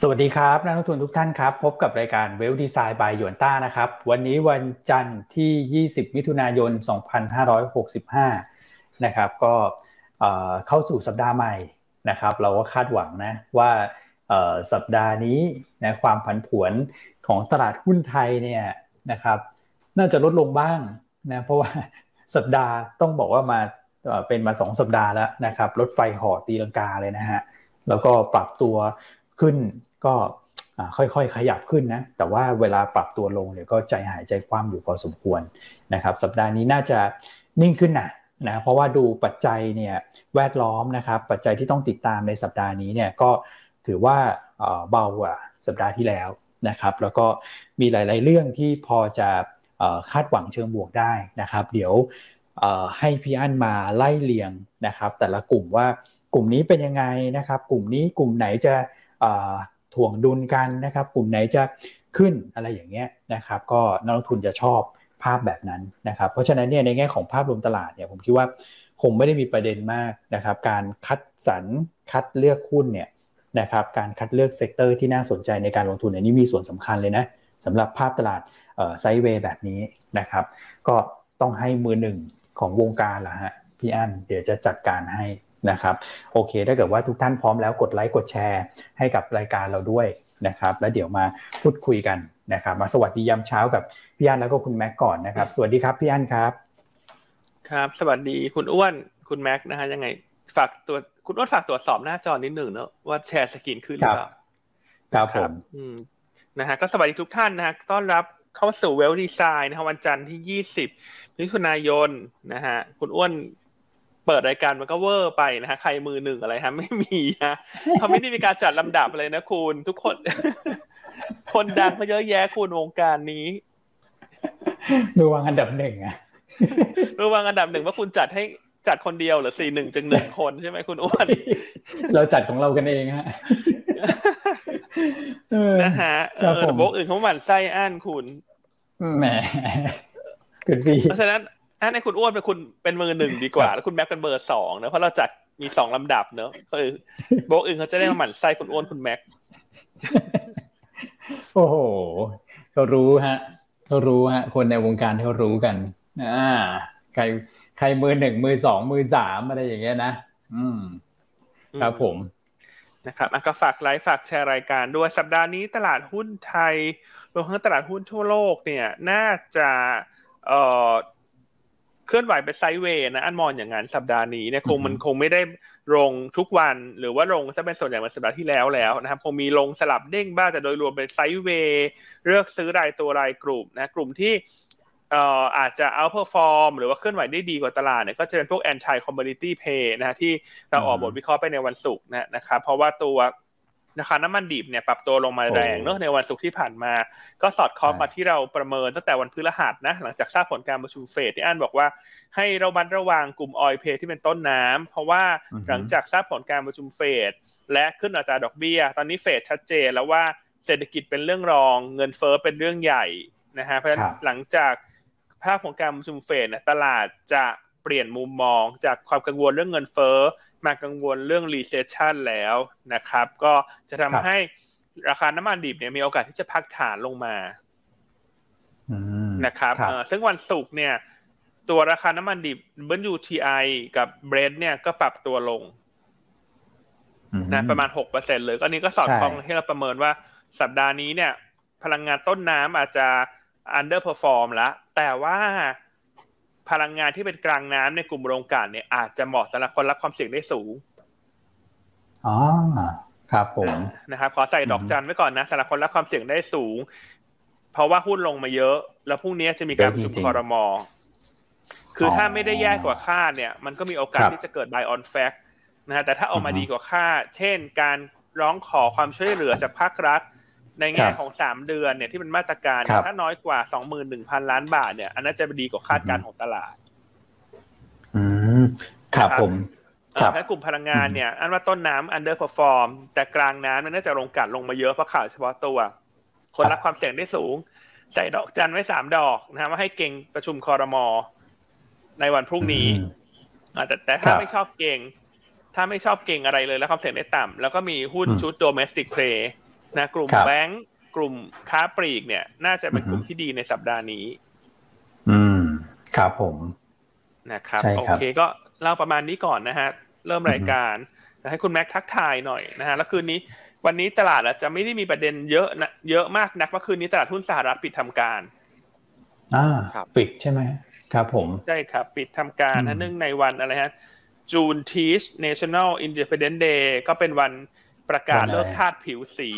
สวัสดีครับ นักลงทุนทุกท่านครับ พบกับรายการเวลดีไซน์บายหยวนต้านะครับ วันนี้วันจันทร์ที่ 20 มิถุนายน 2565 นะครับ ก็เข้าสู่สัปดาห์ใหม่นะครับ เราก็คาดหวังนะว่าสัปดาห์นี้นะความผันผวนของตลาดหุ้นไทยเนี่ยนะครับ น่าจะลดลงบ้างนะเพราะว่าสัปดาห์ต้องบอกว่ามาเป็นมาสองสัปดาห์แล้วนะครับรถไฟห่อตีลังกาเลยนะฮะแล้วก็ปรับตัวขึ้น ก็ค่อยๆ ขยับขึ้นนะ แต่ว่าเวลาปรับตัวลงเนี่ยก็ใจหายใจคว่ำอยู่พอสมควรนะครับ สัปดาห์นี้น่าจะนิ่งขึ้นนะนะ เพราะว่าดูปัจจัยเนี่ยแวดล้อมนะครับ ปัจจัยที่ต้องติดตามในสัปดาห์นี้เนี่ยก็ถือว่าเบากว่าสัปดาห์ที่แล้วนะครับ แล้วก็มีหลาย ๆ เรื่องที่พอจะคาดหวังเชิงบวกได้นะครับ เดี๋ยวให้พี่อั้นมาไล่เลียงนะครับ แต่ละกลุ่มว่ากลุ่มนี้เป็นยังไงนะครับ กลุ่มนี้กลุ่มไหนจะ ถ่วงดุลกันนะครับ กลุ่มไหนจะขึ้นอะไรอย่างเงี้ยนะครับ ก็นักลงทุนจะชอบภาพแบบนั้นนะครับ เพราะฉะนั้นเนี่ยในแง่ของภาพรวมตลาดเนี่ยผมคิดว่าคงไม่ได้มีประเด็นมากนะครับ การคัดสรรคัดเลือกหุ้นเนี่ยนะครับการคัดเลือก sector ที่น่าสนใจในการลงทุนอันนี้มีส่วนสำคัญเลยนะสำหรับภาพตลาดไซเวย์แบบนี้นะครับ ก็ต้องให้มือหนึ่งของวงการละฮะพี่อั้นเดี๋ยวจะจัดการให้ นะครับโอเค ถ้าเกิดว่าทุกท่านพร้อมแล้วกดไลค์กดแชร์ ให้กับรายการเราด้วยนะครับแล้วเดี๋ยวมาพูดคุยกันนะครับมาสวัสดียามเช้ากับพี่อั้นแล้วก็คุณแม็กก่อนนะครับ สวัสดีครับพี่อั้นครับ ครับ สวัสดีคุณอ้วนคุณแม็กนะฮะยังไงฝากตัวคุณอ้วนฝากตรวจสอบหน้าจอนิดหนึ่งเนอะว่าแชร์สกรีนขึ้นหรือเปล่าครับผมนะฮะก็สวัสดีทุกท่านนะฮะต้อนรับเข้าสู่เวลดีไซน์นะฮะวันจันทร์ที่ยี่สิบมิถุนายนนะฮะคุณอ้วน เปิดรายการมันก็เวอร์ไปนะฮะใครมือหนึ่งอะไรฮะ ไม่มีฮะเขาไม่ได้มีการจัดลำดับเลยนะคุณ ทุกคน คนดังก็เยอะแยะคุณวงการนี้ดูวางอันดับหนึ่งอะดูวางอันดับหนึ่งว่าคุณจัดให้จัดคนเดียวหรือสี่หนึ่งจึงหนึ่งคนใช่ไหมคุณอ้วนเราจัดของเรากันเองฮะนะฮะเออโบกอื่นเขาหมั่นไส้อั้นคุณแหมคุณพี่เพราะฉะนั้น ถ้าในคุณอ้วนเป็นคุณเป็นมือหนึ่งดีกว่า แล้วคุณแม็กเป็นเบอร์สองเนอะเพราะเราจัดมีสองลำดับเนอะคือโบกอื่นเขาจะได้มาหมั่นไส้คุณอ้วนคุณแม็กโอ้โหเขารู้ฮะเขารู้ฮะ คนในวงการเขารู้กันอ่าใครใครมือหนึ่งมือสองมือสามอะไรอย่างเงี้ยนะอืมครับผมนะครับก็ฝากไลค์ฝากแชร์รายการด้วยสัปดาห์นี้ตลาดหุ้นไทยรวมทั้งตลาดหุ้นทั่วโลกเนี่ย น่าจะเอ่อ เคลื่อนไหวไปไซด์เวย์นะอันมองอย่างนั้นสัปดาห์นี้เนี่ยคงมันคงไม่ได้ลงทุกวัน หรือว่าลงซะเป็นส่วนใหญ่เหมือนสัปดาห์ที่แล้วแล้วนะครับคงมีลงสลับเด้งบ้างแต่โดยรวมเป็นไซด์เวย์เลือกซื้อรายตัวรายกลุ่มนะกลุ่มที่เอ่ออาจจะ outperform หรือว่าเคลื่อนไหวได้ดีกว่าตลาดเนี่ยก็จะเป็นพวก anti commodity play นะฮะที่เราออกบทวิเคราะห์ไปในวันศุกร์นะนะครับเพราะว่าตัว ราคาน้ำมันดิบเนี่ยปรับตัวลงมาแรงเนอะในวันศุกร์ที่ผ่านมา ก็สอดคล้องมาที่เราประเมินตั้งแต่วันพฤหัสนะหลังจากทราบผลการประชุมเฟดที่อันบอกว่า ให้เราระมัดระวังกลุ่มออยเพย์ที่เป็นต้นน้ำเพราะว่าหลังจากทราบผลการประชุมเฟดและขึ้นอัตราดอกเบี้ย ตอนนี้เฟดชัดเจนแล้วว่าเศรษฐกิจเป็นเรื่องรอง เงินเฟ้อเป็นเรื่องใหญ่นะฮะเพราะฉะนั้นหลังจากภาพของการประชุมเฟดตลาดจะ เปลี่ยนมุมมองจากความกังวลเรื่องเงินเฟ้อมากังวลเรื่อง recession แล้วนะครับ ก็จะทำให้ราคาน้ำมันดิบเนี่ยมีโอกาสที่จะพักฐานลงมานะครับซึ่งวันศุกร์เนี่ย ตัวราคาน้ำมันดิบเบิร์ยูทีไอกับเบรดเนี่ยก็ปรับตัวลงนะประมาณหกเปอร์เซ็นเลยก็นี้ก็สอดคล้องที่เราประเมินว่าสัปดาห์นี้เนี่ย พลังงานต้นน้ำอาจจะ underperform แล้วแต่ว่า พลังงานที่เป็นกลางน้ำในกลุ่มโรงกลั่นเนี่ยอาจจะเหมาะสำหรับคนรับความเสี่ยงได้สูงอ๋อครับผมนะครับขอใส่ดอกจันไว้ก่อนนะสำหรับคนรับความเสี่ยงได้สูง เพราะว่าหุ้นลงมาเยอะ แล้วพรุ่งนี้จะมีการประชุมคอรมอคือถ้าไม่ได้แย่กว่าคาดเนี่ย มันก็มีโอกาสที่จะเกิด buy on fact นะฮะแต่ถ้าออกมาดีกว่าคาดเช่น การร้องขอความช่วยเหลือจากภาครัฐ ในแง่ของสามเดือนเนี่ยที่เป็นมาตรการถ้าน้อยกว่าสองหมื่นหนึ่งพันล้านบาทเนี่ยอันนั้นจะดีกว่าคาดการณ์ของตลาด อืมครับผมครับถ้ากลุ่มพลังงานเนี่ย อันว่าต้นน้ำ underperform แต่กลางน้ำมันน่าจะลงกัดลงมาเยอะเพราะข่าวเฉพาะตัว คนรับความเสี่ยงได้สูงใส่ดอกจันไว้สามดอกนะว่าให้เก่งประชุมคอรมอในวันพรุ่งนี้แต่แต่ถ้าไม่ชอบเก่ง ถ้าไม่ชอบเก่งอะไรเลยแล้วความเสี่ยงได้ต่ำแล้วก็มีหุ้นชุด domestic play นะกลุ่มครับแบงก์กลุ่มค้าปลีกเนี่ย น่าจะเป็นกลุ่มที่ดีในสัปดาห์นี้ อืมครับผมนะครับใช่โอครับเคก็เล่าประมาณนี้ก่อนนะฮะ เริ่มรายการนะให้คุณแม็กทักทายหน่อยนะฮะแล้วคืนนี้ วันนี้ตลาดอาจจะไม่ได้มีประเด็นเยอะนะเยอะมากนักว่าคืนนี้ตลาดหุ้นสหรัฐปิดทำการอ่าครับปิดใช่ไหมครับผมใช่ครับ ปิดทำการอืมนะเนื่องในวันอะไรฮะจูนทีช National Independent Day ก็เป็นวัน ประกาศเลิกทาสผิวสี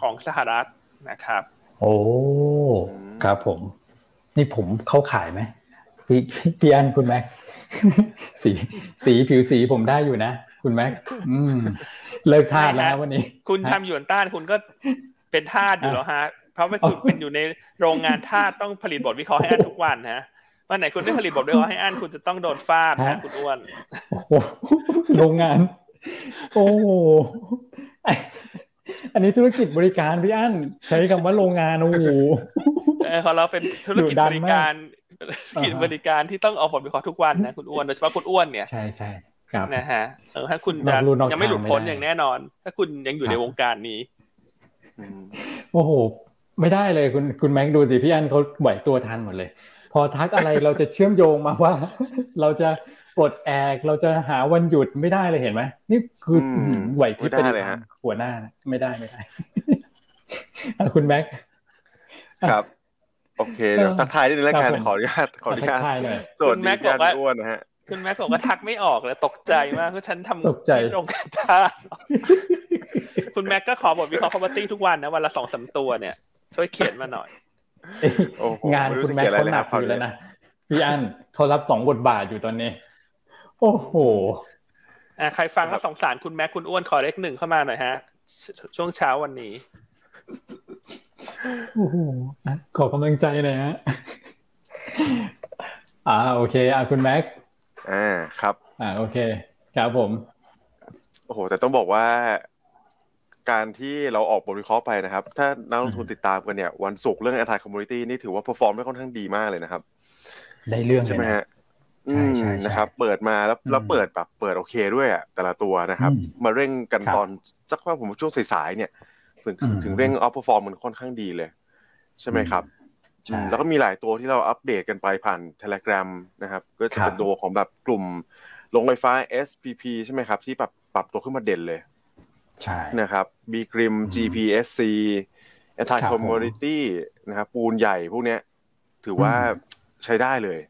ของสหรัฐนะครับ โอ้ครับผม นี่ผมเข้าขายไหมพี่พี่อันคุณแม็กสีสีผิวสีผมได้อยู่นะ คุณแม็กอืมเลิกทาสแล้วนะวันนี้ คุณฮะทำหยวนต้านคุณก็เป็นทาสอยู่แล้วฮะ เพราะว่าคุณอ๋อเป็นอยู่ในโรงงานทาสต้องผลิตบทวิเคราะห์ให้อันทุกวันนะวันไหนคุณไม่ผลิตบทวิเคราะห์ให้อันคุณจะต้องโดนฟาดนะคุณอ้วนโอ้โหโรงงาน โอ้โหไอ้อันนี้ธุรกิจบริการพี่อั้นใช้คำว่าโรงงานโอ้โหเออของเราเป็นธุรกิจดุดันบมากริการธุรกิจอ่าฮะบริการที่ต้องเอาบทวิเคราะห์ทุกวันนะคุณอ้วนโดยเฉพาะคุณอ้วนเนี่ยใช่ใช่ครับนะฮะเออถ้าคุณนจะอกลู่นอกยังไม่หลุดทางไม่พ้นได้อย่างแน่นอน ถ้าคุณยังอยู่ในครับวงการนี้อืมโอ้โห ไม่ได้เลยคุณคุณแม็กดูสิพี่อันเขาไหวตัวทันหมดเลย พอทักอะไรเราจะเชื่อมโยงมาว่า เราจะปลดแอกเราจะหาวันหยุดไม่ได้เลยเห็นไหมนี่คืออมไหวพริบไม่ได้เลยปฮะหัวหน้านะไม่ได้ไม่ได้อะคุณแม็กครับโอเคเดี๋ยวเออทักทายนิดนึงแล้วกันครับผมขออนุญาตขออนุญาตทักทายหน่อยสวัสคุณแม็ดีกพี่บอกว่าอันอ้วนนะฮะคุณแม็กบอกว่าทักไม่ออกเลยตกใจมากเพราะฉันทำตกใจที่โรงงานทาสคุณแม็กก็ขอบทวิเคราะห์ property ทุกวันนะวันละสองสามตัวเนี่ย ช่วยเขียนมาหน่อยโอ้โห งานไม่รู้คุณจะแม็กเขียนอะไรเขาหนักเลยครับอยู่แล้วนะพี่อันเขารับสองบทบาทอยู่ตอนนี้ โอ้โหอ่าใครฟังแล้วสงสารคุณแม็กคุณอ้วนขอเลขหนึ่งเข้ามาหน่อยฮะ ช่วงเช้าวันนี้โอ้โหอะขอกำลังใจหน่อยฮะอ่าโอเค อะคุณแม็กอ่าครับ อ่าโอเค ครับผม โอ้โห แต่ต้องบอกว่า การที่เราออกบทวิเคราะห์ไปนะครับ ถ้านักลงทุนติดตามกันเนี่ย วันศุกร์เรื่อง anti commodity นี่ถือว่า perform ได้ค่อนข้างดีมากเลยนะครับ ได้เรื่องเลใช่ยไหมนะฮะใช่ใช่อืมใช่นะครับ เปิดมาแล้วอืมแล้วเปิดแบบเปิดโอเคด้วยอะแต่ละตัวนะครับอืมมาเร่งกันครับตอนสักว่าผมว่าช่วงสายๆเนี่ย ถึงอืมถึงเร่ง out perform มันค่อนข้างดีเลย ใช่ไหมครับใช่อืมแล้วก็มีหลายตัวที่เราอัปเดตกันไปผ่าน Telegram นะครับ ก็จะเป็นครับตัวของแบบกลุ่มโรงไฟฟ้า SPP ใช่ไหมครับ ที่ปรับปรับตัวขึ้นมาเด่นเลย ใช่นะครับ B Grim อืม GPSC Anti ครับผม Commodity นะครับปูนใหญ่พวกเนี้ย ถือว่าอืมใช้ได้เลย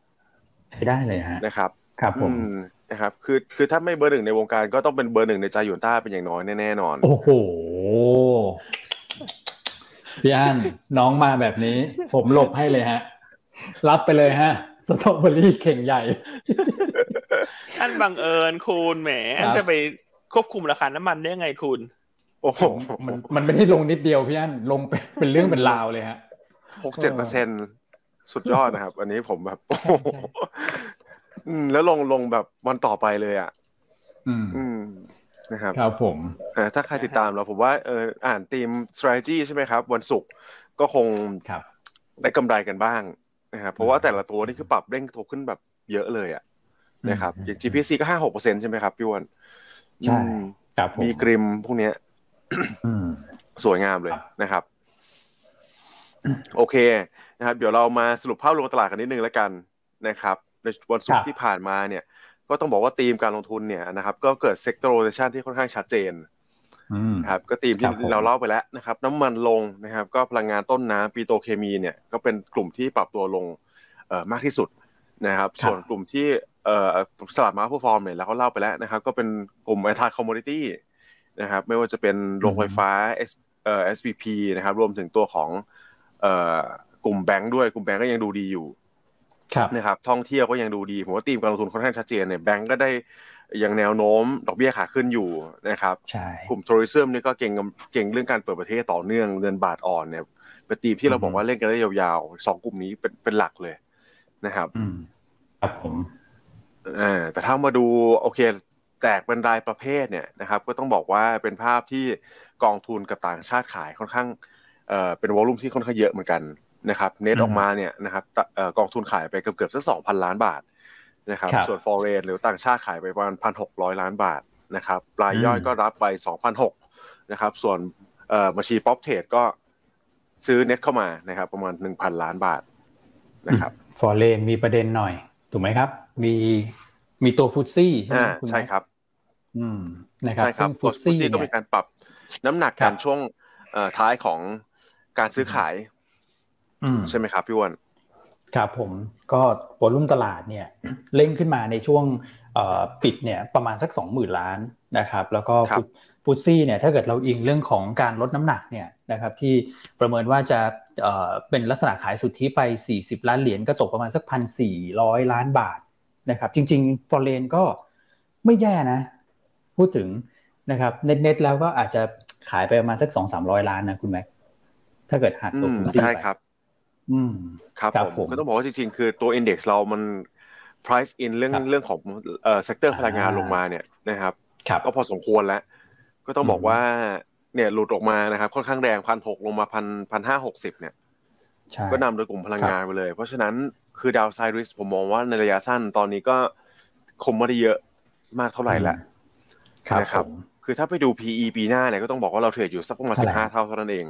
ใช้ได้เลยฮะนะครับ ครับผมอืมนะครับคือคือถ้าไม่เบอร์หนึ่งในวงการก็ต้องเป็นเบอร์หนึ่งในใจหยวนต้าเป็นอย่างน้อยแน่ๆนอน โอ้โหพี่อันน้องมาแบบนี้ ผมหลบให้เลยฮะ รับไปเลยฮะสตรอเบอรี่เข่งใหญ่ อันบังเอิญคุณแหมอันครับจะไป ควบคุมราคาน้ำมันได้ยังไงคุณ โอ้โหมันมันไม่ได้ลงนิดเดียวพี่อันลงเป็นเป็นเรื่องเป็นราวเลยฮะหกเจ็ดเปอร์เซ็นสุดยอดนะครับ อันนี้ผมแบบโอ้โหอืมแล้วลงลงแบบวันต่อไปเลยอะ อืมอืมนะครับครับผมเอ่อถ้าใครติดตามเราผมว่าเอออ่านทีม strategy ใช่ไหมครับ วันศุกร์ก็คงครับได้กำไรกันบ้างนะครับเพราะว่าแต่ละตัวนี่คือปรับเร่งโตขึ้นแบบเยอะเลยอะนะครับอย่าง GPC ก็ห้าหกเปอร์เซ็นใช่ไหมครับพี่อ้วัน ใช่ครับผมมีกริมพวกเนี้ยอืมสวยงามเลยครับนะครับ โอเคนะครับ เดี๋ยวเรามาสรุปภาพรวมตลาดกันนิดนึงแล้วกันนะครับ ในวันศุกร์ที่ผ่านมาเนี่ย ก็ต้องบอกว่าธีมการลงทุนเนี่ยนะครับ ก็เกิด sector rotation ที่ค่อนข้างชัดเจนอืมนะครับก็ธีมที่ครับผมเราเล่าไปแล้วนะครับ น้ำมันลงนะครับ ก็พลังงานต้นน้ำปิโตรเคมีเนี่ย ก็เป็นกลุ่มที่ปรับตัวลงเอ่อมากที่สุดนะครับครับส่วนกลุ่มที่ เอ่อสลับมา perform เนี่ยเราก็เล่าไปแล้วนะครับ ก็เป็นกลุ่ม utility นะครับไม่ว่าจะเป็นโรงไฟฟ้า S เอ่อ SPP นะครับรวมถึงตัวของเอ่อกลุ่มแบงค์ด้วยกลุ่มแบงค์ก็ยังดูดีอยู่ครับนะครับท่องเที่ยวก็ยังดูดีผมว่าธีมการลงทุนค่อนข้างชัดเจนเนี่ยแบงค์ก็ได้ยังแนวโน้มดอกเบี้ยขาขึ้นอยู่นะครับใช่กลุ่มทัวริซึมนี่ก็เก่งเก่งเรื่องการเปิดประเทศต่อเนื่องเงินบาทอ่อนเนี่ยเป็นธีมที่เราบอกว่าเล่นกันได้ยาวๆสองกลุ่มนี้เป็นเป็นหลักเลยนะครับอืมครับผมอ่า แต่ถ้ามาดูโอเค แตกเป็นรายประเภทเนี่ยนะครับ ก็ต้องบอกว่าเป็นภาพที่กองทุนกับต่างชาติขายค่อนข้างเอ่อเป็น volume ที่ค่อนข้างเยอะเหมือนกันนะครับเน็ตอืมออกมาเนี่ยนะครับแต่เอ่อกองทุนขายไปเกือบเกือบสักสองพันล้านบาทนะครับครับส่วน foreign หรือต่างชาติขายไปประมาณพันหกร้อยล้านบาทนะครับรายย่อยอืมก็รับไปสองพันหกนะครับส่วนเอ่อบัญชี prop trade ก็ซื้อเน็ตเข้ามานะครับประมาณหนึ่งพันล้านบาทนะครับ foreign มีประเด็นหน่อยถูกไหมครับ มีมีตัว FTSE ใช่ไหมอ่าคุณใช่ครับ อืมนะครับใช่ครับซึ่งฟุฟุตตซี่ซี่ก็เนี่มียการปรับน้ำหนักครักับนช่วงเอ่อท้ายของการซื้อขายอืมใช่ไหมครับพี่อ้วนครับผมก็วอลุ่มตลาดเนี่ยเร่งขึ้นมาในช่วงเอ่อปิดเนี่ยประมาณสัก 20,000 ล้านนะครับแล้วก็ครับฟุตฟุตซี่เนี่ยถ้าเกิดเราอิงเรื่องของการลดน้ำหนักเนี่ยนะครับที่ประเมินว่าจะเอ่อเป็นลักษณะขายสุทธิไป 40 ล้านเหรียญก็ตกประมาณสัก 1,400 ล้านบาท นะครับ จริงๆฟอร์เรนก็ไม่แย่นะ พูดถึงนะครับเน็ตๆแล้วก็อาจจะขายไปประมาณสัก2-300ล้านนะคุณแม็กถ้าเกิดหักอืตัวมฟุตซี่ใช่ไปครับ อืมครับครับผมผมก็ต้องบอกว่าจริงๆ คือตัว index เรามัน price in เรื่องครับเรื่องของเอ่อ sector อ่าพลังงานลงมาเนี่ยนะครับครับก็พอสมควรแล้ว ก็ต้องบอกอืมว่าเนี่ยหลุดออกมานะครับ ค่อนข้างแรงพันหกลงมาพันพันห้าหกสิบเนี่ยใช่ ก็นำโดยกลุ่มพลังงานไปเลย เพราะฉะนั้นคือ downside risk ผมมองว่าในระยะสั้นตอนนี้ก็คงไม่ได้เยอะมากเท่าไหร่ละครับนะครับผมคือถ้าไปดู PE ปีหน้าเนี่ยก็ต้องบอกว่าเราเทรดอยู่สักประมาณเท่าสิไหร่บห้าเท่าเท่านั้นเอง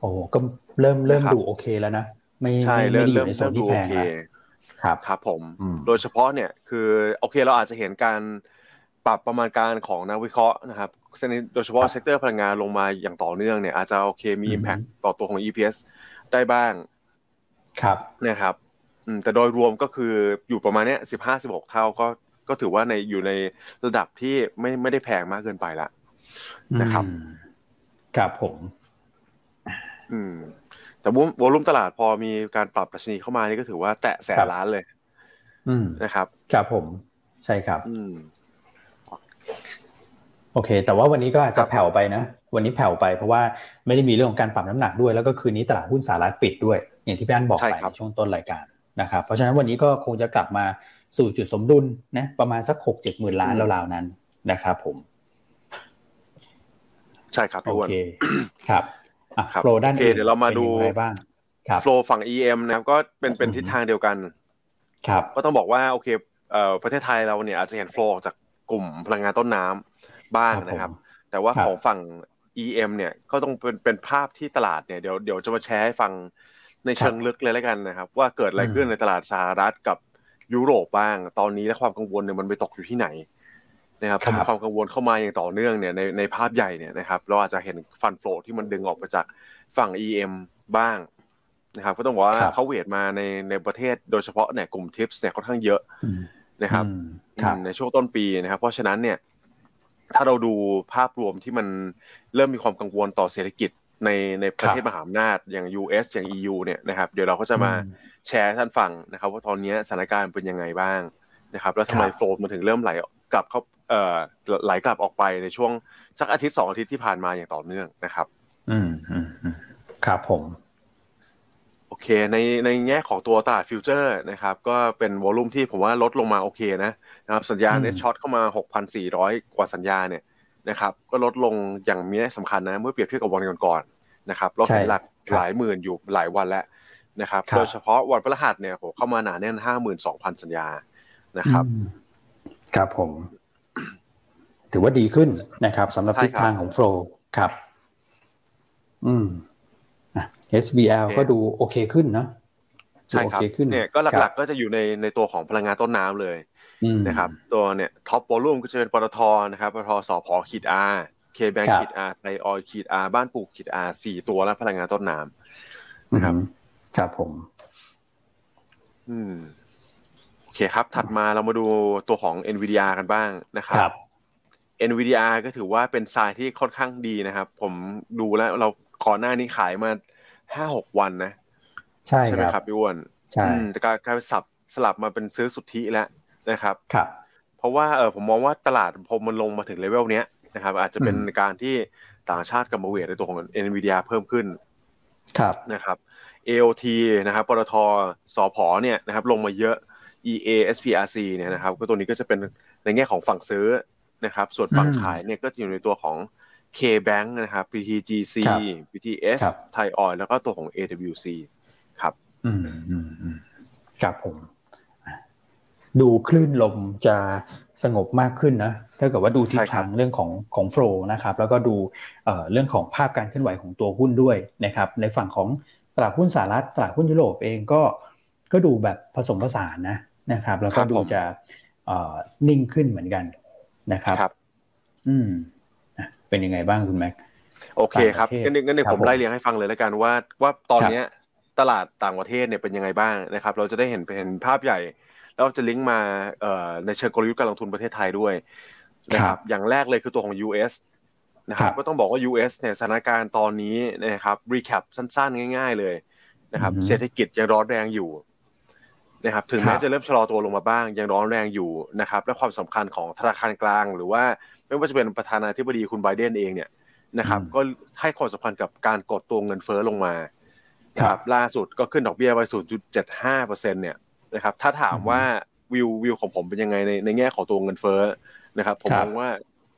โอ้โหก็เริ่มเริ่มนะครับดูโอเคแล้วนะ ไม่ใช่ไม่เริ่ไม่มได้อเริ่ยู่มในโซเริ่นมดูที่แพโองเคแล้วครับครับผมอืมโดยเฉพาะเนี่ยคือโอเคเราอาจจะเห็นการปรับประมาณการของนักวิเคราะห์นะครับโดยเฉพาะครับ sector พลังงานลงมาอย่างต่อเนื่องเนี่ยอาจจะโอเคมีอืม Impact ต่อตัวของ EPS ได้บ้างครับนะครับอืมแต่โดยรวมก็คืออยู่ประมาณเนี้ยสิบห้าสิบหกเท่าก็ก็ถือว่าในอยู่ในระดับที่ไม่ไม่ได้แพงมากเกินไปละนะครับอืมครับผม อืม แต่ volume ตลาดพอมีการปรับดัชนีเข้ามานี่ก็ถือว่าแตะแสนล้านเลย อืมนะครับ ครับผม ใช่ครับ อืม โอเค แต่ว่าวันนี้ก็อาจครัจะบแผ่วไปนะ วันนี้แผ่วไปเพราะว่าไม่ได้มีเรื่องของการปรับน้ำหนักด้วย แล้วก็คืนนี้ตลาดหุ้นสหรัฐปิดด้วย อย่างที่พี่อันบอกใช่ไปครับในช่วงต้นรายการนะครับเพราะฉะนั้นวันนี้ก็คงจะกลับมาสู่จุดสมดุลนะประมาณสักหกเจ็ดหมื่นล้านราวๆนั้นนะครับผม ใช่ครับโอพี่อ้วนเคครับอะครับโฟลด้านโอเคอื่นเดี๋ยวเรามาดูป็นอย่างไรบ้างครับโฟลฝั่ง EM นะครับก็เป็นเป็นอือฮึทิศทางเดียวกันครับก็ต้องบอกว่าโอเคเอ่อประเทศไทยเราเนี่ยอาจจะเห็นโฟลออกจากกลุ่มพลังงานต้นน้ำบ้างนะครับ แต่ว่าครับของฝั่ง EM เนี่ยก็ต้องเป็นเป็นภาพที่ตลาดเนี่ยเดี๋ยวเดี๋ยวจะมาแชร์ให้ฟังในเชิงลึกเลยแล้วกันนะครับ ว่าเกิดอะไรขึ้นในตลาดสหรัฐกับยุโรปบ้าง ตอนนี้และความกังวลเนี่ยมันไปตกอยู่ที่ไหนนะครับพอมีความกังวลเข้ามาอย่างต่อเนื่องเนี่ยในในภาพใหญ่เนี่ยนะครับเราอาจจะเห็นฟันโฟลที่มันดึงออกมาจากฝั่ง EM บ้างนะครับก็ต้องบอกว่าครับเขาเวทมาในในประเทศโดยเฉพาะเนี่ยกลุ่มทิปส์เนี่ยค่อนข้างเยอะอืมนะครับอืมครับอืมในช่วงต้นปีนะครับ เพราะฉะนั้นเนี่ย ถ้าเราดูภาพรวมที่มันเริ่มมีความกังวลต่อเศรษฐกิจในในประเทศมหาอำนาจอย่าง US อย่าง EU เนี่ยนะครับเดี๋ยวเราก็จะมาอืมแชร์ให้ท่านฟังนะครับ ว่าตอนนี้สถานการณ์เป็นยังไงบ้างนะครับ แล้วทำไมครับโฟลมันถึงเริ่มไหลกลับเข้าเอ่อไหลกลับออกไปในช่วงสักอาทิตย์สองอาทิตย์ที่ผ่านมาอย่างต่อเนื่องนะครับ อืมอืมอืมครับผม โอเค ในในแง่ของตัวตลาด future นะครับ ก็เป็น volume ที่ผมว่าลดลงมาโอเคนะ นะครับสัญญาอืม net short เข้ามา 6,400 กว่าสัญญาเนี่ยนะครับก็ลดลงอย่างมีนัยสำคัญนะเมื่อเปรียบเทียบกับวันก่อนๆนะครับเราเห็นหลักครับหลายหมื่นอยู่หลายวันแล้วนะครับครับโดยเฉพาะวันพฤหัสเนี่ยโหเข้ามาหนาแน่น 52,000 สัญญานะครับอืมครับผม ถือว่าดีขึ้นนะครับสำหรับใช่ทิศครับทางของ flow ครับ อืมอะ SBL โอเคก็ดูโอเคขึ้นเนอะใช่ครับดูโอเคขึ้นเนี่ยก็หลัรักบก็จะอยู่ในในตัวของพลังงานต้นน้ำเลยอืม นะครับตัวเนี่ย top volume ก็จะเป็นปตทนะครับปตทสผขีด R KBANK ครับขีด R ไทยออยล์ขีด R บ้านปูขีด R สี่ตัวและพลังงานต้นน้ำอืมนะครับครับผม อืมโอเคครับ ถัดมาเรามาดูตัวของ NVIDIA กันบ้างนะครัครับ NVIDIA ก็ถือว่าเป็นทรายที่ค่อนข้างดีนะครับ ผมดูแล้วเราก่อนหน้านี้ขายมาห้าหกวันนะ ใช่ใช่ไหมครับครับพี่อ้วนใช่อืมแต่การการสับสลับมาเป็นซื้อสุทธิแล้ว นะครับครับเพราะว่าเออผมมองว่าตลาดพอมันลงมาถึงเลเวลเนี้ยนะครับ อาจจะเป็นอืมการที่ต่างชาติกลับมาเวทในตัวของ NVIDIA เพิ่มขึ้นครับนะครับ AOT นะครับปตทสพเนี่ยนะครับลงมาเยอะ EA SPRC เนี่ยนะครับก็ตัวนี้ก็จะเป็นในแง่ของฝั่งซื้อนะครับส่วนฝั่งอืมขายเนี่ยก็จะอยู่ในตัวของ KBank นะครับ PTGC ครับ BTS ครับ Thai Oil แล้วก็ตัวของ AWC ครับ อืมอืมอืมครับผมอะ ดูคลื่นลมจะสงบมากขึ้นนะถ้าเกิดว่าดูทิศทางเรื่องของของโฟล์นะครับ แล้วก็ดูเรื่องของภาพการเคลื่อนไหวของตัวหุ้นด้วยนะครับ ในฝั่งของตลาดหุ้นสหรัฐตลาดหุ้นยุโรปเองก็ก็ดูแบบผสมผสานนะนะครับ แล้วก็ดูจะนิ่งขึ้นเหมือนกันนะครับครับอืมเป็นยังไงบ้างคุณแม็กโอเคครับงั้นงั้นผมไล่เรียงให้ฟังเลยแล้วกันว่าว่าตอนเนี้ยตลาดต่างประเทศเนี่ยเป็นยังไงบ้างนะครับ เราจะได้เห็นเป็นภาพใหญ่ แล้วจะลิงก์มาในเชิงกลยุทธ์การลงทุนประเทศไทยด้วยนะครับอย่างแรกเลยคือตัวของ US นะครับก็ต้องบอกว่า US เนี่ยสถานการณ์ตอนนี้นะครับรีแคปสั้นๆ ง่าย ๆ เลยนะครับเศรษฐกิจยังร้อนแรงอยู่นะครับถึงแม้จะเริ่มชะลอตัวลงมาบ้าง ยังร้อนแรงอยู่นะครับและความสำคัญของธนาคารกลาง หรือว่าไม่ว่าจะเป็นประธานาธิบดีคุณไบเดนเองเนี่ยนะครับก็ให้ความสำคัญกับการกดตัวเงินเฟ้อลงมาครับล่าสุดก็ขึ้นดอกเบี้ยไป 0.75เปอร์เซ็นเนี่ย นะครับ ถ้าถามว่าวิววิวของผมเป็นยังไงในในแง่ของตัวเงินเฟ้อนะครับ ผมมองว่า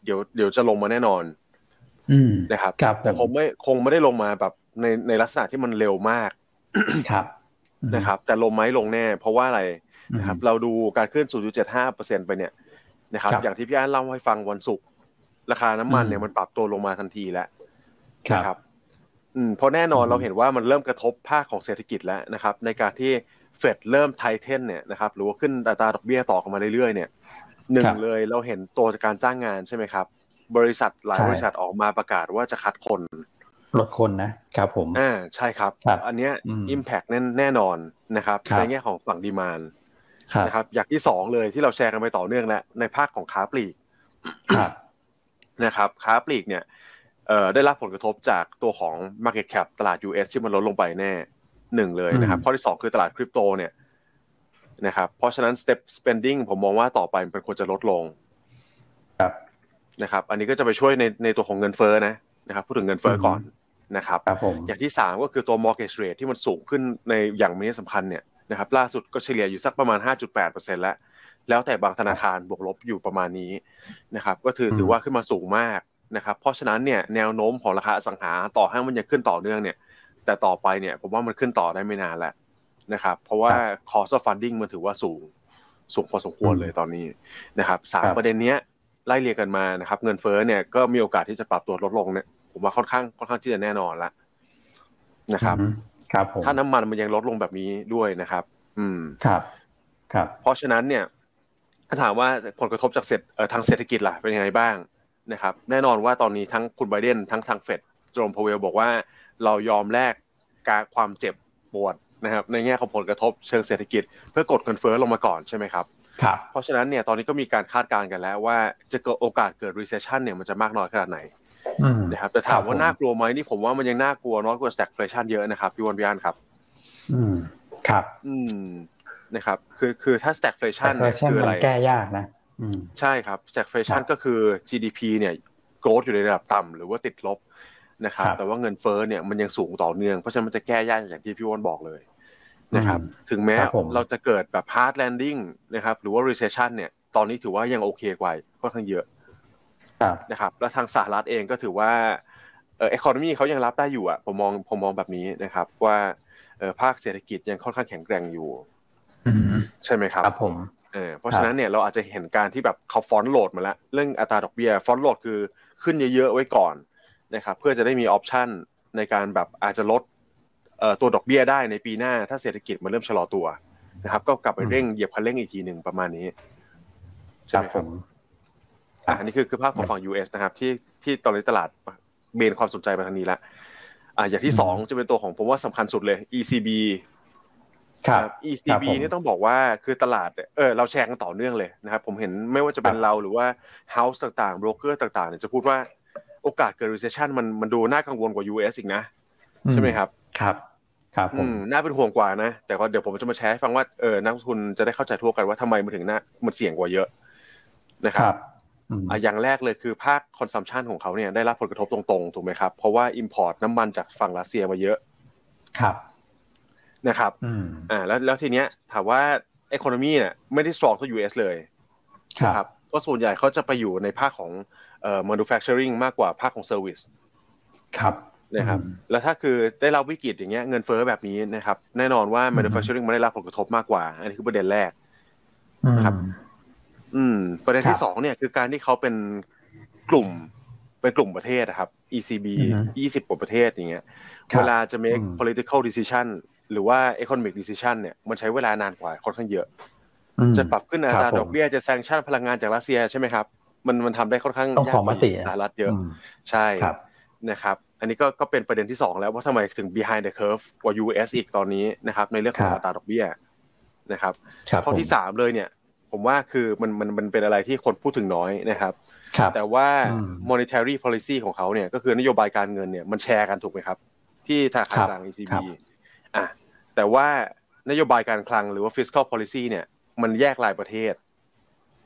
เดี๋ยวเดี๋ยวจะลงมาแน่นอนนะครับแต่คงไม่คงไม่ได้ลงมาแบบในในลักษณะที่มันเร็วมากครับนะครับ แต่ลงไหมลงแน่ เพราะว่าอะไรนะครับ เราดูการขึ้น 0.75เปอร์เซ็นไปเนี่ยนะครับ อย่างที่พี่อันเล่าให้ฟังวันศุกร์ราคาน้ำมันเนี่ยมันปรับตัวลงมาทันทีแล้วนะครับ อืมเพราะแน่นอนเราเห็นว่ามันเริ่มกระทบภาคของเศรษฐกิจแล้วนะครับ ในการที่ เฟดเริ่มไทเทนเนี่ยนะครับหรือว่าขึ้นอัตราดอกเบี้ยต่อกันมาเรื่อยๆเนี่ยหนึ่งเลยเราเห็นตัวการจ้างงานใช่ไหมครับ บริษัทหลายบริษัทออกมาประกาศว่าจะคัดคนลดคนนะครับผมอ่าใช่ครับ อันเนี้ยอิมแพกแน่แน่นอนนะครับในแง่ของฝั่งดีมานนะครับอย่างที่สองเลยที่เราแชร์กันไปต่อเนื่องแล้วในภาคของค้าปลีกนะครับค้าปลีกเนี่ยได้รับผลกระทบจากตัวของ Market Cap ตลาด US ที่มันลดลงไปแน่ หนึ่งเลยนะครับ ข้อที่สองคือตลาดคริปโตเนี่ยนะครับเพราะฉะนั้น step spending ผมมองว่าต่อไปมันควรจะลดลงครับนะครับ อันนี้ก็จะไปช่วยในในตัวของเงินเฟ้อนะนะครับพูดถึงเงินเฟ้อก่อนนะครับอย่างที่สามก็คือตัว mortgage rate ที่มันสูงขึ้นในอย่างมีสำคัญเนี่ยนะครับล่าสุดก็เฉลี่ยอยู่สักประมาณ 5.8%แล้ว แล้วแต่บางธนาคารบวกลบอยู่ประมาณนี้นะครับก็ถือถือว่าขึ้นมาสูงมากนะครับเพราะฉะนั้นเนี่ยแนวโน้มของราคาอสังหาต่อให้มันยังขึ้นต่อเนื่องเนี่ย แต่ต่อไปเนี่ยผมว่ามันขึ้นต่อได้ไม่นานแล้วนะครับ เพราะว่า cost of funding มันถือว่าสูงสูงพอสมควรเลยตอนนี้นะครับสามประเด็นเนี้ยไล่เรียงกันมานะครับ เงินเฟ้อเนี่ยก็มีโอกาสที่จะปรับตัวลดลงเนี่ยผมว่าค่อนข้างค่อนข้างที่จะแน่นอนละนะครับ ครับถ้าน้ำมันมันยังลดลงแบบนี้ด้วยนะครับ อืมครับ ครับ เพราะฉะนั้นเนี่ย ถ้าถามว่าผลกระทบจากเศรษฐทางเศรษฐกิจล่ะเป็นยังไงบ้างนะครับ แน่นอนว่าตอนนี้ทั้งคุณไบเดนทั้งทางเฟดโจมพาวเวลบอกว่า เรายอมแลกการความเจ็บปวดนะครับในแง่ของผลกระทบเชิงเศรษฐกิจ เพื่อกดเงินเฟ้อลงมาก่อนใช่ไหมครับครับ เพราะฉะนั้นเนี่ยตอนนี้ก็มีการคาดการณ์กันแล้วว่าจะเกิดโอกาสเกิด recession เนี่ยมันจะมากน้อยขนาดไหนนะครับแต่ถามว่าน่ากลัวไหมนี่ผมว่ามันยังน่ากลัวน้อยกว่า stagflation เยอะนะครับพี่วันพี่อันครับ อืมครับ อืมนะครับคือคือถ้า stagflation เนี่ยคืออะไรแก้ยากนะใช่ครับ stagflation ก็คือ GDP เนี่ย growth อยู่ในระดับต่ำหรือว่าติดลบ นะครับแต่ว่าเงินเฟ้อเนี่ยมันยังสูงต่อเนื่อง เพราะฉะนั้นมันจะแก้ยากอย่างที่พี่วอนบอกเลยนะครับถึงแม้เราจะเกิดแบบ hard landing นะครับหรือว่า recession เนี่ยตอนนี้ถือว่ายังโอเคกว่าค่อนข้างเยอะนะครับแล้วทางสหรัฐเองก็ถือว่าเออ economy เขายังรับได้อยู่อะผมมองผมมองแบบนี้นะครับ ว่าเออภาคเศรษฐกิจยังค่อนข้างแข็งแกร่งอยู่ใช่ไหมครับครับผมเออเพราะฉะนั้นเนี่ยเราอาจจะเห็นการที่แบบเขา front load มาแล้ว เรื่องอัตราดอกเบี้ย front load คือขึ้นเยอะๆไว้ก่อน นะครับเพื่อจะได้มี option ในการแบบอาจจะลดตัวดอกเบี้ยได้ในปีหน้าถ้าเศรษฐกิจมันเริ่มชะลอตัวนะครับ ก็กลับไปเร่งเหยียบคันเร่งอีกทีหนึ่งประมาณนี้ใช่ไหมครับอันนี้คือคือภาพของฝั่ง US นะครับ ที่ที่ตอนนี้ตลาดเบนความสนใจมาทางนี้ละอ่าอย่างที่สองจะเป็นตัวของผมว่าสำคัญสุดเลย ECB ครับ ECB นี่ต้องบอกว่าคือตลาดเออเราแชร์กันต่อเนื่องเลยนะครับ ผมเห็นไม่ว่าจะเป็นเราหรือว่า House ต่างๆโบรกเกอร์ต่างๆเนี่ยจะพูดว่า โอกาสเกิด recession มันมันดูน่ากังวลกว่า US อีกนะ ใช่ไหมครับ ครับ ครับผมน่าเป็นห่วงกว่านะ แต่ก็เดี๋ยวผมจะมาแชร์ให้ฟังว่าเออนักทุนจะได้เข้าใจทั่วกันว่าทำไมมันถึงน่ามันเสี่ยงกว่าเยอะนะครับอ่าอย่างแรกเลยคือภาค consumption ของเขาเนี่ยได้รับผลกระทบตรงๆ ถูกไหมครับ เพราะว่า import น้ำมันจากฝั่งรัสเซียมาเยอะ ครับ นะครับ อ่า แล้วแล้วทีเนี้ยถามว่า economy เนี่ยไม่ได้ strong เท่า US เลย ครับ เพราะส่วนใหญ่เขาจะไปอยู่ในภาคของ เอ่อ manufacturing มากกว่าภาคของ service ครับนะครับแล้วถ้าคือได้รับวิกฤตอย่างเงี้ยเงินเฟ้อแบบนี้นะครับ แน่นอนว่า manufacturing มันได้รับผลกระทบมากกว่า อันนี้คือประเด็นแรกนะครับ อืม ประเด็นครัที่บสองเนี่ยคือการที่เขาเป็นกลุ่มเป็นกลุ่มประเทศนะครับ ECB อือฮึยี่สิบกว่าประเทศอย่างเงี้ยครับเวลาจะ make อืม political decision หรือว่า economic decision เนี่ยมันใช้เวลานานกว่าค่อนข้างเยอะอืมจะปรับขึ้นอัตราครับผมดอกเบี้ยจะแซงชั่นพลังงานจากรัสเซียใช่ไหมครับ มันมันทำได้ค่อนข้างต้องยากขอกมว่าติสหรัฐเยอะมใช่ครับนะครับ อันนี้ก็ก็เป็นประเด็นที่สองแล้วว่าทำไมถึง behind the curve กว่า US อีกตอนนี้นะครับ ในเรื่องของครับอัตราดอกเบี้ยนะครับครับข้อที่ผมสามเลยเนี่ย ผมว่าคือมันมันมันเป็นอะไรที่คนพูดถึงน้อยนะครับครับแต่ว่าอืม monetary policy ของเขาเนี่ยก็คือนโยบายการเงินเนี่ยมันแชร์กันถูกไหมครับ ที่ธนาคารครับกลาง ECB ครับอะแต่ว่านโยบายการคลังหรือว่า fiscal policy เนี่ยมันแยกรายประเทศ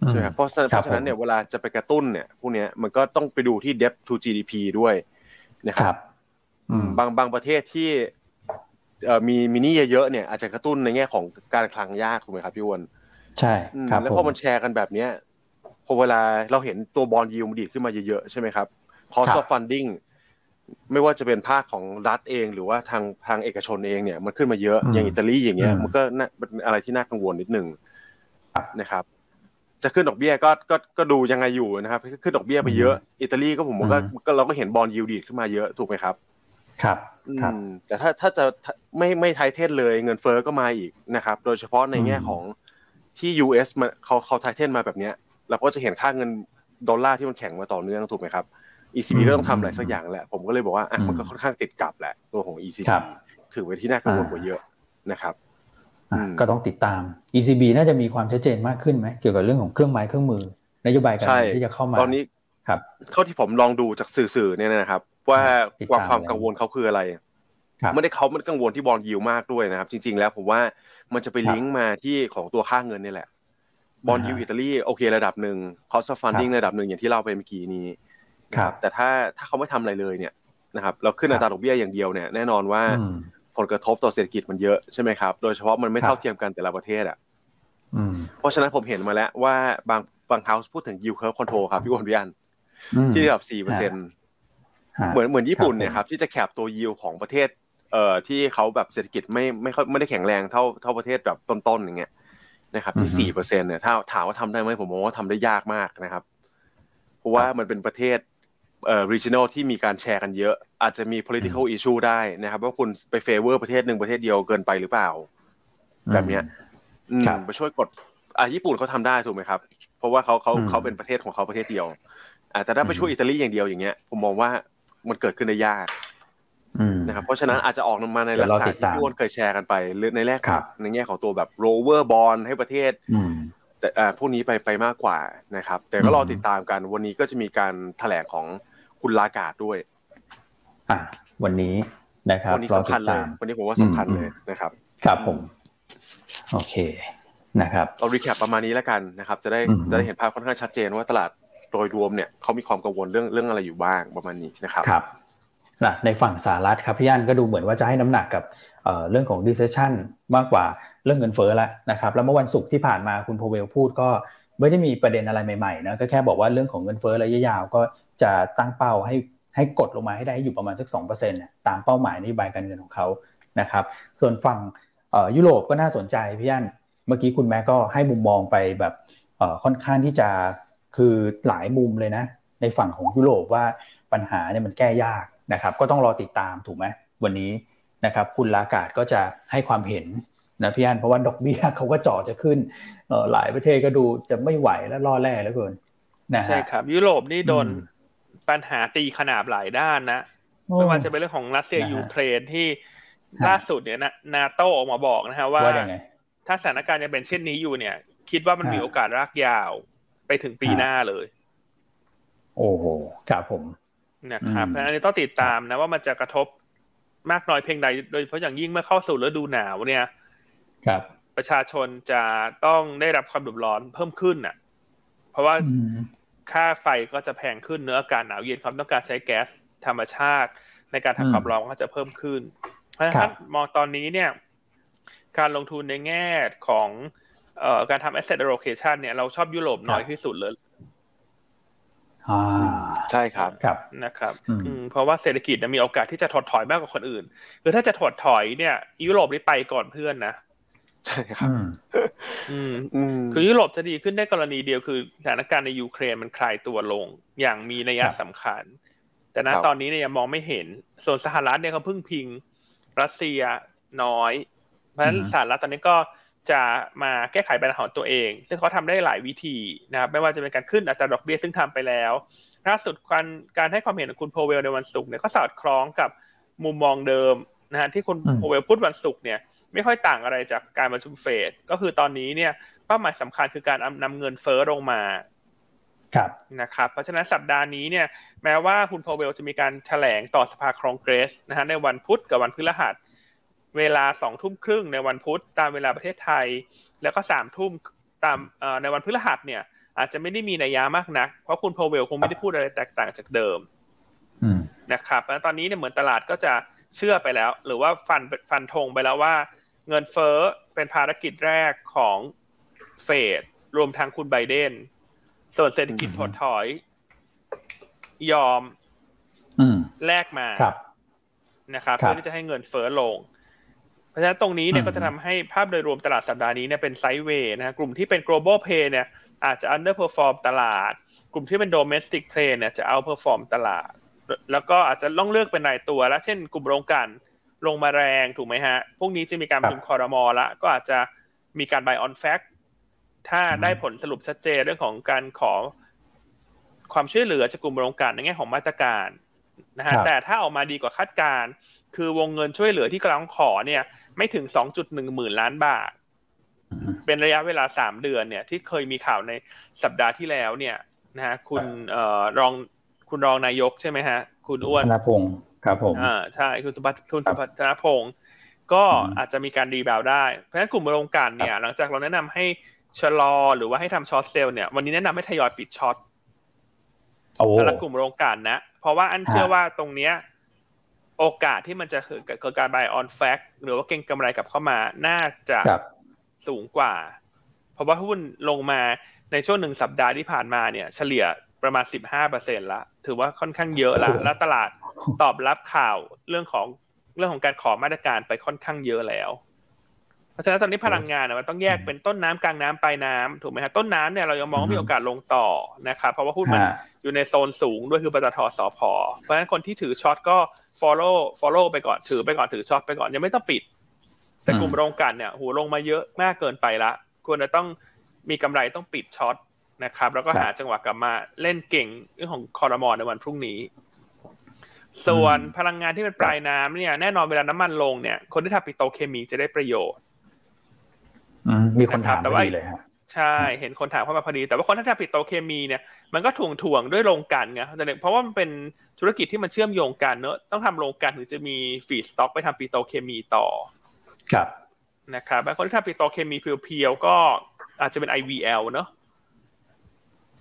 ใช่ไหมครับเพราะฉะนั้นคเพรับราะฉะนั้นเนี่ยผมเวลาจะไปกระตุ้นเนี่ยพวกเนี้ยมันก็ต้องไปดูที่ debt to GDP ด้วยนะคครัรับบอืมบางบางประเทศที่เอ่อมีมีหนี้เยอะๆเนี่ยอาจจะกระตุ้นในแง่ของการคลังยากถูกไหมครับพี่อ้วนใช่อืมครับแล้วผพอมมันแชร์กันแบบเนี้ยพอเวลาเราเห็นตัวบอลยิวมันดีดขึ้นมาเยอะๆใช่ไหมครับ cost ครับ of funding ไม่ว่าจะเป็นภาคของรัฐเองหรือว่าทางทางเอกชนเองเนี่ยมันขึ้นมาเยอะอืมอย่างอิตาลีอย่างเงี้ยอืมมันก็น่าเป็นอะไรที่น่ากังวลนิดหนึ่งครับนะครับ จะขึ้นดอกเบี้ยก็ก็ก็ดูยังไงอยู่นะครับ ขึ้นดอกเบี้ยไปเยอะ อิตาลีก็ผมว่าก็อืมก็เราก็เห็นบอลยิวดีดขึ้นมาเยอะถูกไหมครับ ครับครับอืมแต่ถ้าถ้าจะไม่ไม่ tighten เลยเงินเฟ้อก็มาอีกนะครับ โดยเฉพาะในแง่อืมของที่ US มันเขาเขา tighten มาแบบเนี้ยเราก็จะเห็นค่าเงินดอลลาร์ที่มันแข็งมาต่อเนื่องถูกไหมครับ ECB ก็ต้องทำอะไรสักอย่างแหละผมก็เลยบอกว่าอะมันก็ค่อนข้างติดกับแหละตัวของ ECB ครับถือเป็นที่น่ากังวลกว่าเยอะนะครับอะอืม ก็ต้องติดตาม ECB น่าจะมีความชัดเจนมากขึ้นไหมเกี่ยวกับเรื่องของเครื่องไม้เครื่องมือนโยบายการใช่เงินที่จะเข้ามาตอนนี้ครับเท่าที่ผมลองดูจากสื่อๆเนี่ยนะครับ ว่าติดความตามความแล้วกังวลเขาคืออะไรครับไม่ได้เขาไม่ได้กังวลที่บอลยิวมากด้วยนะครับ จริง ๆ แล้วผมว่ามันจะไปครับลิงก์มาที่ของตัวค่าเงินนี่แหละบอลอ่าฮะยูอิตาลีโอเคระดับหนึ่ง cost of funding ระดับหนึ่งอย่างที่เล่าไปเมื่อกี้นี้นะคครัรับบแต่ถ้าถ้าเขาไม่ทำอะไรเลยเนี่ยนะครับเราขึ้นอัตราดอกเบี้ยอย่างเดียวเนี่ยแน่นอนว่าอืม ผลกระทบต่อเศรษฐกิจมันเยอะใช่ไหมครับ โดยเฉพาะมันไม่ครับเท่าเทียมกันแต่ละประเทศอะอืมเพราะฉะนั้นผมเห็นมาแล้วว่าบางบางเฮาส์พูดถึง yield curve control ครับพี่อ้วนพี่อันอืมที่ระดับ4%เปอร์เซ็นต์ฮะเหมือนเหมือนญี่ปุ่นครับเนี่ยครับที่จะแคปตัว yield ของประเทศเอ่อที่เขาแบบเศรษฐกิจไม่ไม่ค่อยไม่ได้แข็งแรงเท่าเท่าประเทศแบบต้นๆอย่างเงี้ยนะครับที่อือฮึสี่เปอร์เซ็นต์เนี่ยถ้าถามว่าทำได้ไหมผมมองว่าทำได้ยากมากนะครับ เพราะว่ามันเป็นประเทศ เอ่อ regional ที่มีการแชร์กันเยอะ อาจจะมี political issue ได้นะครับ ว่าคุณไป favor ประเทศหนึ่งประเทศเดียวเกินไปหรือเปล่า แบบเนี้ยอืมครับไปช่วยกดอะญี่ปุ่นเขาทำได้ถูกไหมครับ เพราะว่าเขาเขาอืมเขาเป็นประเทศของเขาประเทศเดียวอะแต่ถ้าไปช่วยอืมอิตาลีอย่างเดียวอย่างเงี้ย ผมมองว่ามันเกิดขึ้นได้ยากอืมนะครับเพราะฉะนั้นอาจจะออกมาในเดี๋ลัยวกษรอณะติดที่ตามพี่อ้วนเคยแชร์กันไปหรือในแรกครับในแง่ของตัวแบบ rover bond ให้ประเทศอืมแต่อ่าพวกนี้ไปไปมากกว่านะครับ แต่ก็รออืมติดตามกันวันนี้ก็จะมีการแถลงของ คุณลากาดด้วย อะวันนี้นะครับวันี้รอสำติคัญดเลยตามวันนี้ผมว่าสำคัญอืมเลยนะครับ ครับผม โอเคนะครับเรารีแคปประมาณนี้แล้วกันนะครับ จะได้อืมจะได้เห็นภาพค่อนข้างชัดเจนว่าตลาดโดยรวมเนี่ยเขามีความกังวลเรื่องเรื่องอะไรอยู่บ้างประมาณนี้นะครับครับนะในฝั่งสหรัฐครับพี่อันก็ดูเหมือนว่าจะให้น้ำหนักกับเอ่อเรื่องของ recession มากกว่าเรื่องเงินเฟ้อแล้วนะครับ แล้วเมื่อวันศุกร์ที่ผ่านมาคุณโพเวลพูดก็ ไม่ได้มีประเด็นอะไรใหม่ๆนะก็แค่บอกว่าเรื่องของเงินเฟ้อระยะยาวก็จะตั้งเป้าให้ให้กดลงมาให้ได้อยู่ประมาณสัก2%น่ะตามเป้าหมายนโยบายการเงินของเขานะครับ ส่วนฝั่งยุโรปก็น่าสนใจพี่อันเมื่อกี้คุณแม่ก็ให้มุมมองไปแบบค่อนข้างที่จะคือหลายมุมเลยนะ ในฝั่งของยุโรปว่าปัญหาเนี่ยมันแก้ยากนะครับ ก็ต้องรอติดตามถูกไหมวันนี้นะครับ คุณลากาดก็จะให้ความเห็น นะพี่อันเพราะว่าดอกเบี้ยเขาก็จ่อจะขึ้นเอ่อหลายประเทศก็ดูจะไม่ไหวและล่อแร่แล้วเกินนะฮะใช่ครับ ยุโรปนี่โดนอืมปัญหาตีขนาบหลายด้านนะโอ้ไม่ว่าจะเป็นเรื่องของรัสเซียนะฮะยูเครนที่ฮะล่าสุดเนี่ยนะนาโตออกมาบอกนะฮะว่าว่ายังไงถ้าสถานการณ์ยังเป็นเช่นนี้อยู่เนี่ย คิดว่ามันฮะมีโอกาสรากยาวไปถึงปีฮะหน้าเลย โอ้โหครับผมนะครับอืมเพราะฉะนั้นอันนี้ต้องติดตามนะว่ามันจะกระทบมากน้อยเพียงใด โดยเฉพาะอย่างยิ่งเมื่อเข้าสู่ฤดูหนาวเนี่ย ครับประชาชนจะต้องได้รับความเดือดร้อนเพิ่มขึ้นน่ะ เพราะว่าอืมค่าไฟก็จะแพงขึ้นเนื้ออากาศหนาวเย็นความต้องการใช้แก๊สธรรมชาติ ในการอืมทำความร้อนก็จะเพิ่มขึ้น เพราะฉะนั้นครัถ้าบมองตอนนี้เนี่ย การลงทุนในแง่ของเอ่อการทำ asset allocation เนี่ยเราชอบยุโรปน้อยที่สุดเลยอ่าใช่ครับครับนะครับอืมอืมเพราะว่าเศรษฐกิจเนี่ยมีโอกาสที่จะถดถอยมากกว่าคนอื่น คือถ้าจะถดถอยเนี่ย ยุโรปนี่ไปก่อนเพื่อนนะ ใช่ครับอืมอืมอืมคือยุโรปจะดีขึ้นได้กรณีเดียวคือสถานการณ์ในยูเครนมันคลายตัวลง อย่างมีนัยครับสำคัญ แต่ณครับตอนนี้เนี่ยยังมองไม่เห็น ส่วนสหรัฐเนี่ยเขาพึ่งพิงรัสเซียน้อย เพราะฉะนั้นสหรัฐตอนนี้ก็จะมาแก้ไขปัญหาของตัวเอง ซึ่งเขาทำได้หลายวิธีนะครับ ไม่ว่าจะเป็นการขึ้นอัตราดอกเบี้ยซึ่งทำไปแล้วล่าสุดการการให้ความเห็นของคุณโพเวลในวันศุกร์เนี่ยก็สอดคล้องกับมุมมองเดิมนะฮะที่คุณอืมโพเวลพูดวันศุกร์เนี่ย ไม่ค่อยต่างอะไรจากการประชุมเฟดก็คือตอนนี้เนี่ยเป้าหมายสำคัญคือการนำเงินเฟ้อลงมาครับนะครับเพราะฉะนั้นสัปดาห์นี้เนี่ยแม้ว่าคุณพาวเวลจะมีการแถลงต่อสภาคองเกรสนะฮะในวันพุธกับวันพฤหัส เวลาสองทุ่มครึ่งในวันพุธตามเวลาประเทศไทย แล้วก็สามทุ่มตามเอ่อในวันพฤหัสเนี่ยอาจจะไม่ได้มีนัยยะมากนัก เพราะคุณพาวเวลคงไม่ได้พูดอะไรแตกต่างจากเดิมอืมนะครับแล้วตอนนี้เนี่ยเหมือนตลาดก็จะเชื่อไปแล้ว หรือว่าฟันฟันธงไปแล้วว่า เงินเฟ้อเป็นภารกิจแรกของเฟดรวมทั้งคุณไบเดน ส่วนเศรษฐกิจถดถอย ยอมอืมแลกมาครับนะครับครับเพื่อที่จะให้เงินเฟ้อลง เพราะฉะนั้นตรงนี้เนี่ยอืมก็จะทำให้ภาพโดยรวมตลาดสัปดาห์นี้เนี่ยเป็นไซด์เวย์นะฮะกลุ่มที่เป็น global play เนี่ย อาจจะ underperform ตลาด กลุ่มที่เป็น domestic play เนี่ยจะ outperform ตลาด แล้วก็อาจจะต้องเลือกเป็นรายตัวแล้ว เช่น กลุ่มโรงกลัน ลงมาแรงถูกไหมฮะ พวกนี้จะมีการประชุมคอรมอละก็อาจจะมีการ buy on fact ถ้าได้ผลสรุปชัดเจนเรื่องของการขอความช่วยเหลือจากกลุ่มโรงกลันในแง่ของมาตรการนะฮะครับแต่ถ้าออกมาดีกว่าคาดการณ์คือวงเงินช่วยเหลือที่กำลังขอเนี่ย ไม่ถึง2.1หมื่นล้านบาทอืมเป็นระยะเวลา3เดือนเนี่ย ที่เคยมีข่าวในสัปดาห์ที่แล้วเนี่ยนะฮะคุณเอ่อรองคุณรองนายกใช่ไหมฮะ คุณอ้วนธนพงศ์ ครับผมอ่าใช่คุณสุภัทคุณสุพัฒนพงษ์ก็อืมอาจจะมีการ rebound ได้ เพราะฉะนั้นกลุ่มโรงกลั่นเนี่ย หลังจากเราแนะนำให้ชะลอหรือว่าให้ทำ short sell เนี่ย วันนี้แนะนำให้ทยอยปิด shortโอ้แต่ละกลุ่มโรงกลันนะ เพราะว่าอันฮะเชื่อว่าตรงเนี้ยโอกาสที่มันจะเกิดเกิดการ buy on fact หรือว่าเก็งกำไรกลับเข้ามาน่าจะครับสูงกว่า เพราะว่าหุ้นลงมาในช่วงหนึ่งสัปดาห์ที่ผ่านมาเนี่ย เฉลี่ย ประมาณ15%ละถือว่าค่อนข้างเยอะละโอ้โหแล้วตลาดตอบรับข่าวเรื่องของเรื่องของการขอมาตรการไปค่อนข้างเยอะแล้ว เพราะฉะนั้นตอนนี้พลังงานน่ะมันต้องแยกเป็นต้นน้ำกลางน้ำปลายน้ำถูกไหมฮะต้นน้ำเนี่ยเรายังมองว่ามีโอกาสลงต่อนะครับเพราะว่าหุ้นมันฮะอยู่ในโซนสูงด้วยคือปตทสพเพราะฉะนั้นคนที่ถือช็อตก็ follow follow ไปก่อนถือไปก่อนถือช็อตไปก่อนยังไม่ต้องปิด แต่กลุ่มอืมโรงกลันเนี่ยหูลงมาเยอะมากเกินไปละควรจะต้องมีกำไรต้องปิดช็อต นะครับ แล้วก็หาจังหวะกลับมาเล่นเก่งเรื่องของคอรมอในวันพรุ่งนี้ ส่วนพลังงานที่เป็นปลายน้ำเนี่ยแน่นอนเวลาน้ำมันลงเนี่ย คนที่ทำปิโตรเคมีจะได้ประโยชน์อืมมีคนถามแต่พอว่าดีเลยฮะใช่ เห็นคนถามเข้ามาพอดี แต่ว่าคนที่ทำปิโตรเคมีเนี่ยมันก็ถ่วงถ่วงๆด้วยโรงกลั่นไงแต่เนี่ยเพราะว่ามันเป็นธุรกิจที่มันเชื่อมโยงกันเนอะต้องทำโรงกลั่นถึงจะมี feedstock ไปทำปิโตรเคมีต่อ ครับนะครับบางคนที่ทำปิโตรเคมี pure ๆก็อาจจะเป็น IVL เนอะ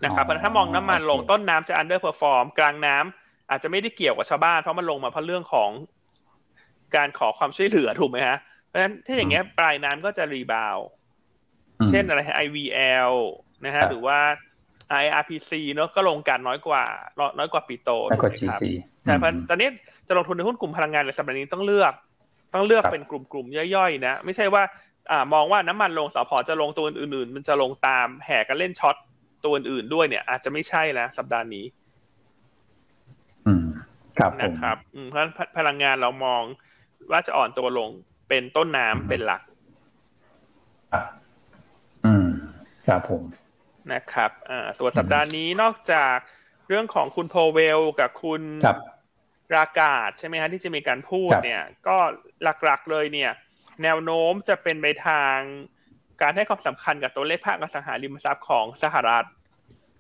นะครับอ๋อเพราะฉะนั้นถ้ามองน้ำมันลงโอเคต้นน้ำจะ underperform กลางน้ำอาจจะไม่ได้เกี่ยวกับชาวบ้านเพราะมันลงมาเพราะเรื่องของการขอความช่วยเหลือถูกไหมฮะ เพราะฉะนั้นถ้าอย่างเงี้ยปลายน้ำก็จะ rebound อืมเช่นอะไรฮะ IVL นะฮะครับหรือว่า IRPC เนอะก็ลงกันน้อยกว่าน้อยกว่าปิโตรแล้วก็ถูกไหมครับ GC ใช่เพราะตอนนี้จะลงทุนในหุ้นกลุ่มพลังงานในสัปดาห์นี้ต้องเลือก ต้องเลือกครับเป็นกลุ่มๆย่อยๆนะ ไม่ใช่ว่าอ่ามองว่าน้ำมันลงสผจะลงตัวอื่นๆ มันจะลงตามแห่กันเล่น short ตัวอื่นๆด้วยเนี่ย อาจจะไม่ใช่แล้วสัปดาห์นี้ อืม ครับผมนะครับอืมเพราะฉะนั้นพลังงานเรามองว่าจะอ่อนตัวลงเป็นต้นน้ำเป็นหลักครับอืม ครับผมนะครับอ่าส่วนสัปดาห์นี้นอกจากเรื่องของคุณโพเวลกับคุณครับรากาศใช่ไหมฮะที่จะมีการพูดครับเนี่ย ก็หลักๆเลยเนี่ย แนวโน้มจะเป็นไปทาง การให้ความสำคัญกับตัวเลขภาคอสังหาริมทรัพย์ของสหรัฐ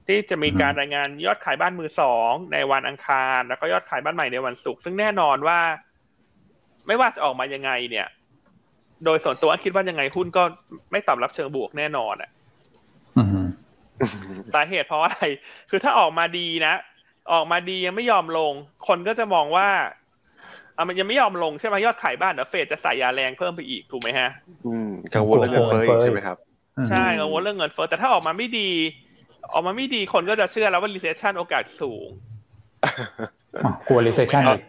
ที่จะมีการรายงานยอดขายบ้านมือสองในวันอังคาร แล้วก็ยอดขายบ้านใหม่ในวันศุกร์ซึ่งแน่นอนว่า ไม่ว่าจะออกมายังไงเนี่ย โดยส่วนตัวอันคิดว่ายังไงหุ้นก็ไม่ตอบรับเชิงบวกแน่นอนอะอืมสาเหตุเพราะอะไร คือถ้าออกมาดีนะ ออกมาดียังไม่ยอมลง คนก็จะมองว่า อะมันยังไม่ยอมลงใช่ไหมยอดขายบ้านเดี๋ยวเฟดจะใส่ยาแรงเพิ่มไปอีกถูกไหมฮะ อืมกังวลเรื่องเงินเฟ้ออีกใช่ไหมครับ ใช่กังวลเรื่องเงินเฟ้อแต่ถ้าออกมาไม่ดี ออกมาไม่ดีคนก็จะเชื่อแล้วว่า recession โอกาสสูงอ๋อกลัว recession อีก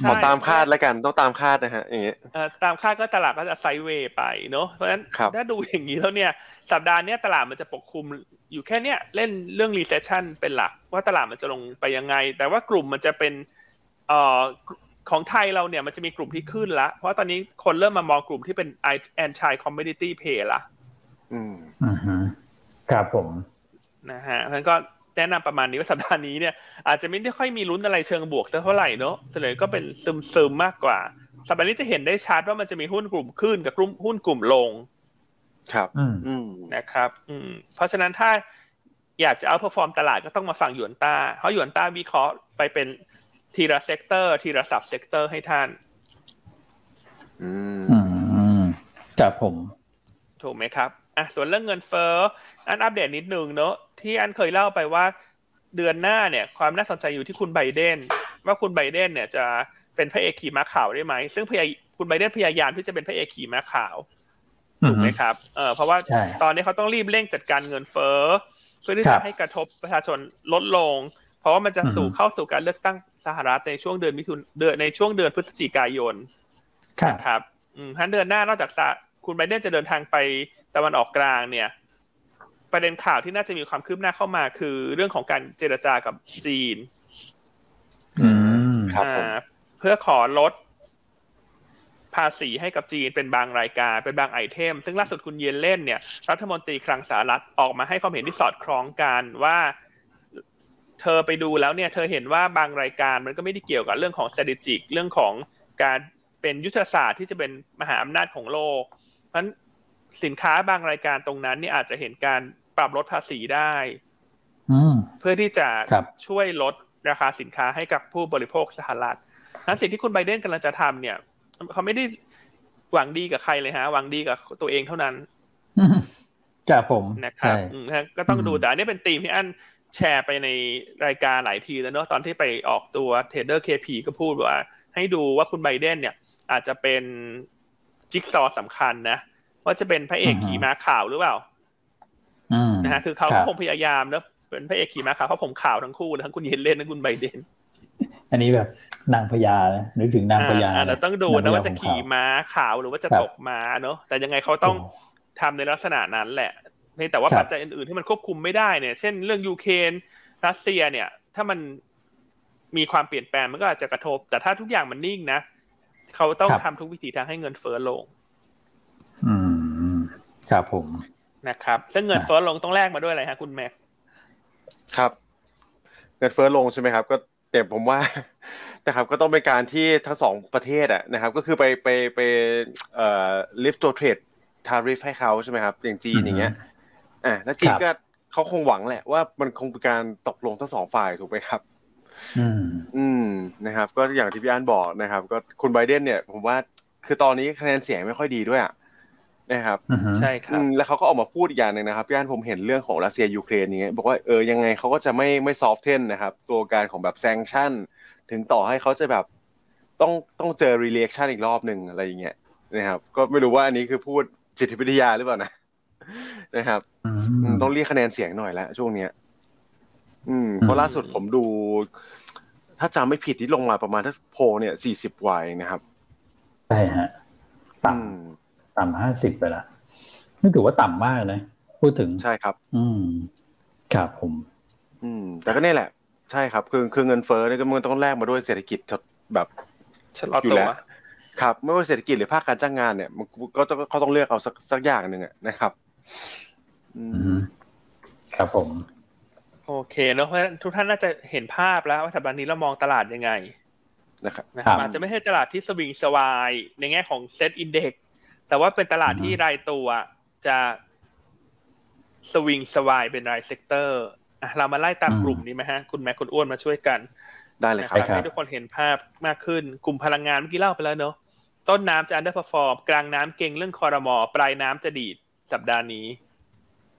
ใช่ขอตามคาดแล้วกันต้องตามคาดนะฮะอย่างเงี้ยเอ่อตามคาดก็ตลาดก็จะไซด์เวย์ไปเนอะเพราะฉะนั้นครับถ้าดูอย่างนี้แล้วเนี่ยสัปดาห์เนี้ยตลาดมันจะปกคลุมอยู่แค่เนี้ยเล่นเรื่อง recession เป็นหลัก ว่าตลาดมันจะลงไปยังไง แต่ว่ากลุ่มมันจะเป็นเอ่อ ของไทยเราเนี่ยมันจะมีกลุ่มที่ขึ้นละเพราะตอนนี้คนเริ่มมามองกลุ่มที่เป็น anti commodity play ละอืมอือฮึครับผมนะฮะเพราะฉะนั้นก็แนะนำประมาณนี้ว่าสัปดาห์นี้เนี่ยอาจจะไม่ได้ค่อยมีลุ้นอะไรเชิงบวกสักเท่าไหร่เนอะส่วนใหญ่ก็เป็นซึมๆมากกว่า สัปดาห์นี้จะเห็นได้ชัดว่ามันจะมีหุ้นกลุ่มขึ้นกับกลุ่มหุ้นกลุ่มลง ครับอืมอืมนะครับ อืมเพราะฉะนั้นถ้าอยากจะเอา perform ตลาดก็ต้องมาฟังหยวนต้าเพราะหยวนต้าวิเคราะห์ไปเป็น ทีละ sector ทีละ sub sector ให้ท่านอืมอืมครับผม ถูกไหมครับอะส่วนเรื่องเงินเฟ้ออันอัปเดตนิดนึงเนอะที่อันเคยเล่าไปว่าเดือนหน้าเนี่ย ความน่าสนใจอยู่ที่คุณไบเดน ว่าคุณไบเดนเนี่ยจะเป็นพระเอกขี่ม้าขาวได้ไหม ซึ่งพยายคุณไบเดนพยายามที่จะเป็นพระเอกขี่ม้าขาวถูกไหมครับเออเพราะว่าใช่ตอนนี้เขาต้องรีบเร่งจัดการเงินเฟ้อเพื่อที่ครัจะบให้กระทบประชาชนลดลง เพราะว่ามันจะสู่อือฮึเข้าสู่การเลือกตั้งสหรัฐในช่วงเดือนมิถุนเดือนในช่วงเดือนพฤศจิกายนครับนะครับอืมท่านเดือนหน้านอกจากสะคุณไบเดนจะเดินทางไปตะวันออกกลางเนี่ย ประเด็นข่าวที่น่าจะมีความคืบหน้าเข้ามาคือเรื่องของการเจรจากับจีนอืมครับผมอ่าเพื่อขอลดภาษีให้กับจีนเป็นบางรายการเป็นบางไอเทม ซึ่งล่าสุดคุณเยนเล่นเนี่ย รัฐมนตรีคลังสหรัฐออกมาให้ความเห็นที่สอดคล้องกันว่า เธอไปดูแล้วเนี่ยเธอเห็นว่าบางรายการมันก็ไม่ได้เกี่ยวกับเรื่องของ strategic เรื่องของการเป็นยุทธศาสตร์ที่จะเป็นมหาอำนาจของโลก เพราะฉะนั้นสินค้าบางรายการตรงนั้นเนี่ยอาจจะเห็นการปรับลดภาษีได้อืมเพื่อที่จะครับช่วยลดราคาสินค้าให้กับผู้บริโภคสหรัฐนั้นสิ่งที่คุณไบเดนกำลังจะทำเนี่ย เขาไม่ได้หวังดีกับใครเลยฮะ หวังดีกับตัวเองเท่านั้นอืมครับผมนะครับใช่อืมฮะก็ต้องดูอืมแต่อันนี้เป็นธีมที่อัน แชร์ไปในรายการหลายทีแล้วเนอะตอนที่ไปออกตัวเทรดเดอร์เคพีก็พูดว่า ให้ดูว่าคุณไบเดนเนี่ย อาจจะเป็นจิ๊กซอว์สำคัญนะ ว่าจะเป็นพระเอกขี่ม้าขาวหรือเปล่าอืมนะฮะคือเขาครัก็บคงพยายามเนอะเป็นพระเอกขี่ม้าขาวเพราะผมขาวทั้งคู่เลยทั้งคุณเยนเล่นทั้งคุณไบเดน อันนี้แบบนางพญานะนึกถึงนางพญาอ่าเราต้องดูนนะงพญว่าจะของขี่เขาม้าขาวหรือว่าจะครับตกม้าเนอะแต่ยังไงเขาต้องโอ้ทำในลักษณะนั้นแหละ เพียงแต่ว่าครับปัจจัยอื่นๆที่มันควบคุมไม่ได้เนี่ย เช่นเรื่องยูเครนรัสเซียเนี่ย ถ้ามันมีความเปลี่ยนแปลงมันก็อาจจะกระทบ แต่ถ้าทุกอย่างมันนิ่งนะเขาต้องทำทุกวิธีทางให้เงินเฟ้อลง อืม ครับผมนะครับซึ่งเงินเฟ้อลงต้องแลกมาด้วยอะไรฮะคุณแม็กครับเงินเฟ้อลงใช่ไหมครับ ก็แต่ผมว่านะครับก็ต้องเป็นการที่ทั้งสองประเทศอะนะครับ ก็คือไปไปไปเอ่อ lift ตัว trade tariff ให้เขาใช่ไหมครับอย่างจีนอย่างเงี้ย อ่าแล้วจีนก็เขาคงหวังแหละว่ามันคงเป็นการตกลงทั้งสองฝ่ายถูกไหมครับอืมอืมนะครับ ก็อย่างที่พี่อันบอกนะครับ ก็คุณไบเดนเนี่ย ผมว่าคือตอนนี้คะแนนเสียงไม่ค่อยดีด้วยอะนะครับอืมใช่ครับมแล้วเขาก็ออกมาพูดอีกอย่างหนึ่งนะครับพี่อันผมเห็นเรื่องของรัสเซียยูเครนอย่างเงี้ยบอกว่าเออยังไงเขาก็จะไม่ไม่ soften นะครับ ตัวการของแบบ sanction ถึงต่อให้เขาจะแบบต้องต้องเจอ re-election อีกรอบหนึ่งอะไรอย่างเงี้ยนะครับ ก็ไม่รู้ว่าอันนี้คือพูดจิตวิทยาหรือเปล่านะ นะครับอืมอืมต้องเรียกคะแนนเสียงหน่อยละช่วงเนี้ย อืมเพราะล่าสุดผมดู ถ้าจำไม่ผิดที่ลงมาประมาณถ้าโพลเนี่ยสี่สิบวัยนะครับใช่ฮะอืมต่ำต่ำห้าสิบไปละนี่ถือว่าต่ำมากนะ พูดถึงใช่ครับ อืมครับผม อืม แต่ก็นี่แหละ ใช่ครับ คือคือเงินเฟ้อเนี่ยก็มันต้องแลกมาด้วยเศรษฐกิจแบบชะลออยู่ตัวแล้วครับไม่ว่าเศรษฐกิจหรือภาคการจ้างงานเนี่ยมันก็ต้องเขาต้องเลือกเอาสักสักอย่างหนึ่งอะนะครับอือืมม ครับผม โอเคเนอะเพราะฉะนั้นทุกท่านน่าจะเห็นภาพแล้วว่าสัปดาห์นี้เรามองตลาดยังไงนะครับนะครับครับอาจจะไม่ใช่ตลาดที่สวิงสวาย ในแง่ของเซตอินเด็กแต่ว่าเป็นตลาดที่รายตัวจะสวิงสวายเป็นราย sector อะเรามาไล่ตามกลุ่มนี้ไหมฮะ คุณแม็กคุณอ้วนมาช่วยกัน ได้เลยนะคครับให้ทุกคนเห็นภาพมากขึ้น กลุ่มพลังงานเมื่อกี้เล่าไปแล้วเนอะต้นน้ำจะ underperform กลางน้ำเก็งเรื่องครม.ปลายน้ำจะดีด สัปดาห์นี้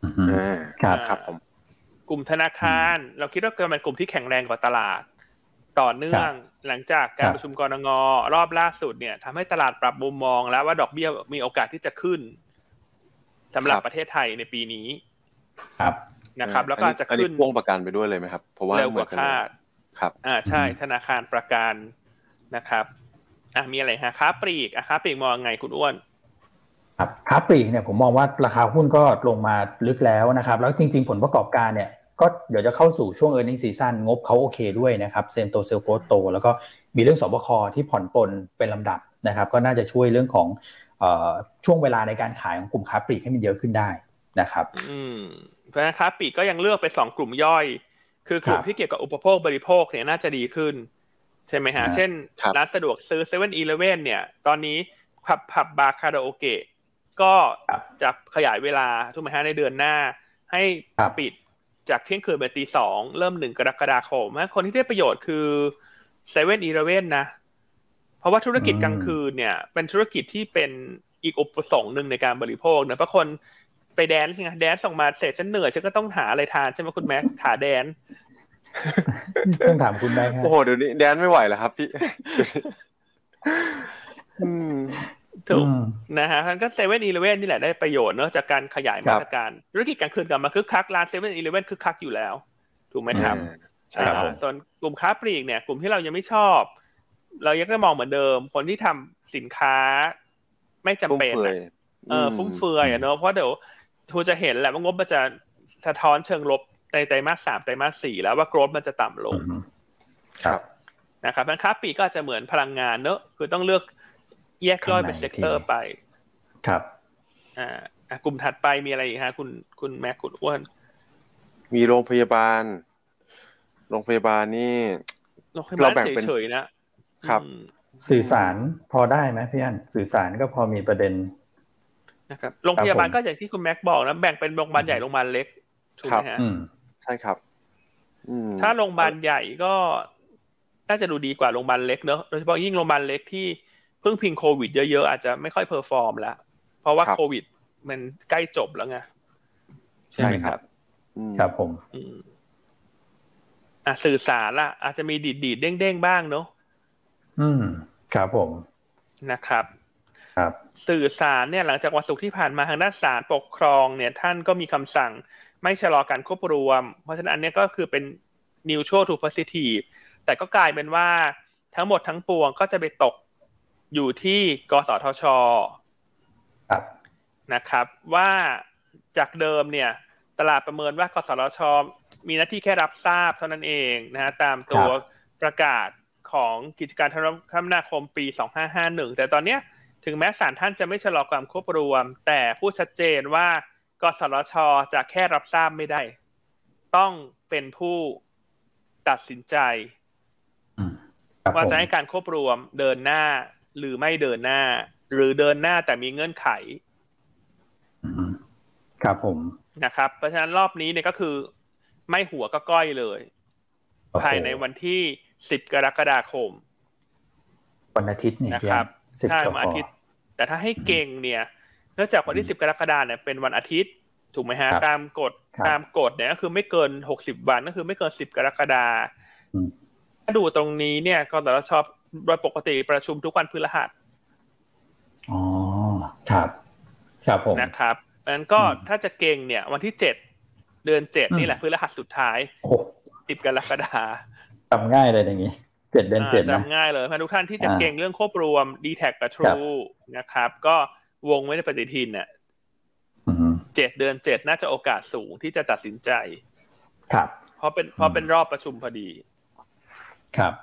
อืมอ่าครับครับผมกลุ่มธนาคาร เราคิดว่าเป็นกลุ่มที่แข็งแรงกว่าตลาด ต่อเนื่องหลังจากการครับประชุมกนง.รอบล่าสุดเนี่ยทำให้ตลาดปรับมุมมองแล้วว่าดอกเบี้ยมีโอกาสที่จะขึ้นสำหรับประเทศไทยในปีนี้ ครับนะครับ แล้วก็อาจจะอันขึ้นี้นพ่วงประกันไปด้วยเลยไหมครับ เพราะว่าเร็วกว่าคาดครับ อ่าใช่ธนาคารประกันนะครับ อะมีอะไรฮะค้าปลีกอะค้าปลีกมองไงคุณอ้วน ครับค้าปลีกเนี่ยผมมองว่าราคาหุ้นก็ลงมาลึกแล้วนะครับ แล้วจริงๆ ผลประกอบการเนี่ยก็เดี๋ยวจะเข้าสู่ช่วง e a r n i n g ็ season งบเขาโอเคด้วยนะครับเซนโตเซลโกโต แล้วก็มีเรื่องสบคที่ผ่อนปลนเป็นลำดับนะครับ ก็น่าจะช่วยเรื่องของช่วงเวลาในการขายของกลุ่มค้าปลีกให้มันเยอะขึ้นได้นะครับ อืมเพราะฉะนั้นค้าปลีกก็ยังเลือกไปสองกลุ่มย่อย คือกลุ่มที่เกี่ยวกับอุปโภคบริโภคเนี่ยน่าจะดีขึ้น ใช่ไหมฮะ เช่นร้านสะดวกซื้อเซเว่นอีเลฟเว่นเนี่ย ตอนนี้ผับผับบาร์คาราโอเกะ ก็จะขยายเวลาถูกไหมฮะในเดือนหน้า ให้ปิดจากเที่ยงคืนเป็นตีสองเริ่มหนึ่งกรกฎาคมคนที่ได้ประโยชน์คือเซเว่นอีเลฟเว่นนะ เพราะว่าธุรกิจกลางคืนเนี่ย เป็นธุรกิจที่เป็นอีกอุปสงค์หนึ่งในการบริโภคนะเพราะคนไป dance ใช่ไหม dance ส่งมาเสร็จฉันเหนื่อยฉันก็ต้องหาอะไรทานใช่ไหมคุณแม็กขา danceต้องถามคุณแม็กโอ้โหเดี๋ยวนี้ dance ไม่ไหวแล้วครับพี่ ถูกนะฮะมันก็เซเว่นอีเลเว่นนี่แหละได้ประโยชน์เนอะจากการขยายมาตรการธุรกิจกลางคืนกลับมาคึกคักร้านเซเว่นอีเลเว่นคึกคักอยู่แล้ว ถูกไหมครับใช่ครับส่วนกลุ่มค้าปลีกเนี่ย กลุ่มที่เรายังไม่ชอบ เรายังก็มองเหมือนเดิม คนที่ทำสินค้าไม่จำเป็นเออฟุ่มเฟือยอะเนอะเพราะเดี๋ยวทูจะเห็นแหละว่างบมันจะสะท้อนเชิงลบในไตรมาสสามไตรมาสสี่แล้วว่า growth มันจะต่ำลง ครับนะครับมันค้าปลีกก็จะเหมือนพลังงานเนอะคือต้องเลือก แยกย่อยเป็น sector ไป ครับ อ่ากลุ่มถัดไปมีอะไรอีกฮะ คุณคุณแม็กคุณอ้วนมีโรงพยาบาล โรงพยาบาลนี่โรงพยาบาลเฉยๆนะครับ สื่อสารพอได้ไหมพี่อันสื่อสารก็พอมีประเด็นนะครับโรงพยาบาลก็อย่างที่คุณแม็กบอกนะแบ่งเป็นโรงพยาบาลใหญ่โรงพยาบาลเล็กถูกไหมฮะใช่ครับถ้าโรงพยาบาลใหญ่ก็น่าจะดูดีกว่าโรงพยาบาลเล็กเนอะโดยเฉพาะยิ่งโรงพยาบาลเล็กที่เพึ่งพิงโควิดเยอะๆ อาจจะไม่ค่อย perform แล้ว เพราะว่าโควิด มันใกล้จบแล้วไงใช่ไหมครับครับผมอะสื่อสารล่ะ อาจจะมีดีดดีดเด้งเด้งบ้างเนาะอืมครับผมนะครับ ครับ สื่อสารเนี่ย หลังจากวันศุกร์ที่ผ่านมาทางด้านศาลปกครองเนี่ย ท่านก็มีคำสั่งไม่ชะลอการควบรวม เพราะฉะนั้นอันนี้ก็คือเป็น neutral to positive แต่ก็กลายเป็นว่าทั้งหมดทั้งปวงก็จะไปตก อยู่ที่กสทชนะครับ ว่าจากเดิมเนี่ย ตลาดประเมินว่ากสทช มีหน้าที่แค่รับทราบเท่านั้นเองนะฮะตามตัวประกาศของกิจการคมนาคมปี 2551 แต่ตอนนี้ถึงแม้ศาลท่านจะไม่ชะลอความควบรวม แต่พูดชัดเจนว่ากสทช จะแค่รับทราบไม่ได้ ต้องเป็นผู้ตัดสินใจว่าจะให้การควบรวมเดินหน้า หรือไม่เดินหน้า หรือเดินหน้าแต่มีเงื่อนไขครับผมนะครับ เพราะฉะนั้นรอบนี้เนี่ยก็คือ ไม่หัวก็ก้อยเลย ภายในวันที่สิบกรกฎาคม วันอาทิตย์นี่นะครับใช่วันอาทิตย์ แต่ถ้าให้เก่งเนี่ยเนื่องจากวันที่สิบกรกฎาเนี่ยเป็นวันอาทิตย์ ถูกไหมฮะตามกฎตามกฎเนี่ยก็คือไม่เกินหกสิบวันก็คือไม่เกินสิบกรกฎาถ้าดูตรงนี้เนี่ยกสทช โดยปกติประชุมทุกวันพฤหัสอ๋อครับ ครับผมนะครับนั้นก็ถ้าจะเก่งเนี่ย วันที่เจ็ดเดือนเจ็ดนี่แหละพฤหัสสุดท้ายติดกรกฎาจำง่ายเลยอย่างนี้เจ็ดเดือนเจ็ดจำง่ายเลยทุกท่านที่จะเก่งเรื่องควบรวมดีแท็กกับทรูนะครับ ก็วงไว้ในปฏิทินเนี่ยเจ็ดเดือนเจ็ดน่าจะโอกาสสูงที่จะตัดสินใจ ครับ เพราะเป็นเพราะเป็นรอบประชุมพอดี ครับ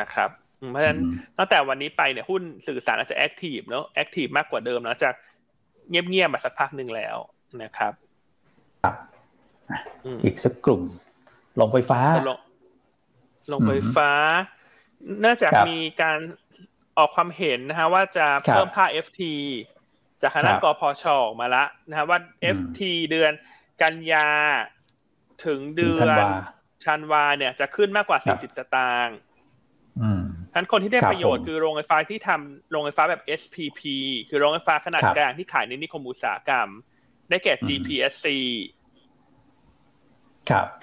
นะครับ เพราะฉะนั้นตั้งแต่วันนี้ไปเนี่ยหุ้นสื่อสารอาจจะ active เนาะ active มากกว่าเดิมแล้วจากเงียบๆมาสักพักหนึ่งแล้วนะครับครับอีกสักกลุ่มโรงไฟฟ้าโรงไฟฟ้าเนื่องจากมีการออกความเห็นนะฮะว่าจะเพิ่มค่า FT จากคณะกพชออกมาละนะฮะว่า FT เดือนกันยาถึงเดือนชันวาเนี่ยจะขึ้นมากกว่า 40 สตางค์ ทั้นคนที่ได้ประโยชน์คือโรงไฟฟ้าที่ทำโรงไฟฟ้าแบบ SPP คือโรงไฟฟ้าขนาดกลางที่ขายในนิคมอุตสาหกรรม ได้แก่ GPSC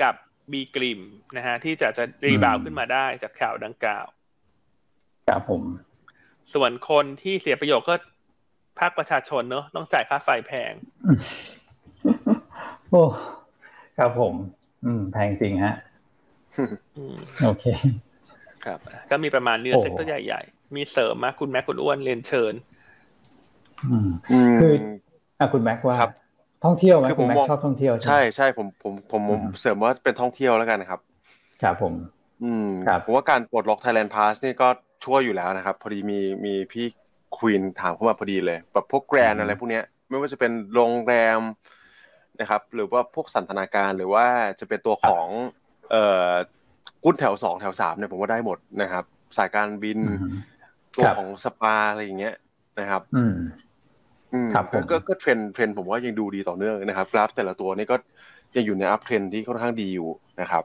กับบีกริมนะฮะที่จะจะ rebound ขึ้นมาได้จากข่าวดังกล่าวครับผม ส่วนคนที่เสียประโยชน์ก็ภาคประชาชนเนอะต้องจ่ายค่าไฟแพง โอ้ครับผม อืม แพงจริงฮะโอเค ครับ ก็มีประมาณนี้โอ้ sector ใหญ่ๆ มีเสริมมาคุณแม็กคุณอ้วนเรียนเชิญอืมอืมคืออะคุณแม็กว่าครับท่องเที่ยวไหมคือคุณแม็กผมมองชอบท่องเที่ยวใช่ไหมใช่ใช่ผมผมผมผมอืมเสริมว่าเป็นท่องเที่ยวแล้วกันนะครับครับผม อืมครับผมว่าการปลดล็อก Thailand Pass นี่ก็ช่วยอยู่แล้วนะครับ พอดีมีมีพี่ควีนถามเข้ามาพอดีเลยแบบพวกแกรนอืมอะไรพวกเนี้ยไม่ว่าจะเป็นโรงแรมนะครับ หรือว่าพวกสันทนาการหรือว่าจะเป็นตัวของเอ่อ กุ้นแถวสองแถวสามเนี่ยผมว่าได้หมดนะครับ สายการบินอืมตัวครับของสปาอะไรอย่างเงี้ยนะครับ อืมอืมครับผมก็ก็ก็ trend trend ผมว่ายังดูดีต่อเนื่องนะครับกราฟแต่ละตัวนี่ก็ยังอยู่ใน uptrend ที่ค่อนข้างดีอยู่นะครับ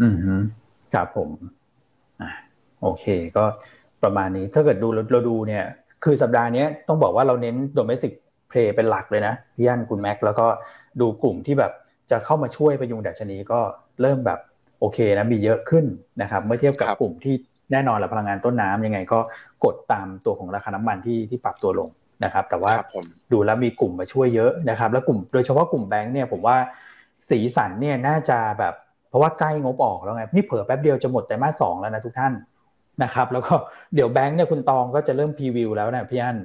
อืมฮึครับผมอะโอเค ก็ประมาณนี้ถ้าเกิดดูเราเราดูเนี่ย คือสัปดาห์เนี้ยต้องบอกว่าเราเน้น domestic play เป็นหลักเลยนะพี่อันคุณแม็กแล้วก็ดูกลุ่มที่แบบจะเข้ามาช่วยประยุงดัชนีก็เริ่มแบบ โอเคนะมีเยอะขึ้นนะครับเมื่อเทียบกับครับกลุ่มที่แน่นอนแหละพลังงานต้นน้ำยังไงก็กดตามตัวของราคาน้ำมันที่ที่ปรับตัวลงนะครับแต่ว่าครับผมดูแล้วมีกลุ่มมาช่วยเยอะนะครับ แล้วกลุ่มโดยเฉพาะกลุ่มแบงค์เนี่ยผมว่าสีสันเนี่ยน่าจะแบบเพราะว่าใกล้งบออกแล้วไงนี่เผลอแป๊บเดียวจะหมดไตรมาสสองแล้วนะทุกท่านนะครับ แล้วก็เดี๋ยวแบงค์เนี่ยคุณตองก็จะเริ่มพรีวิวแล้วนะพี่อัน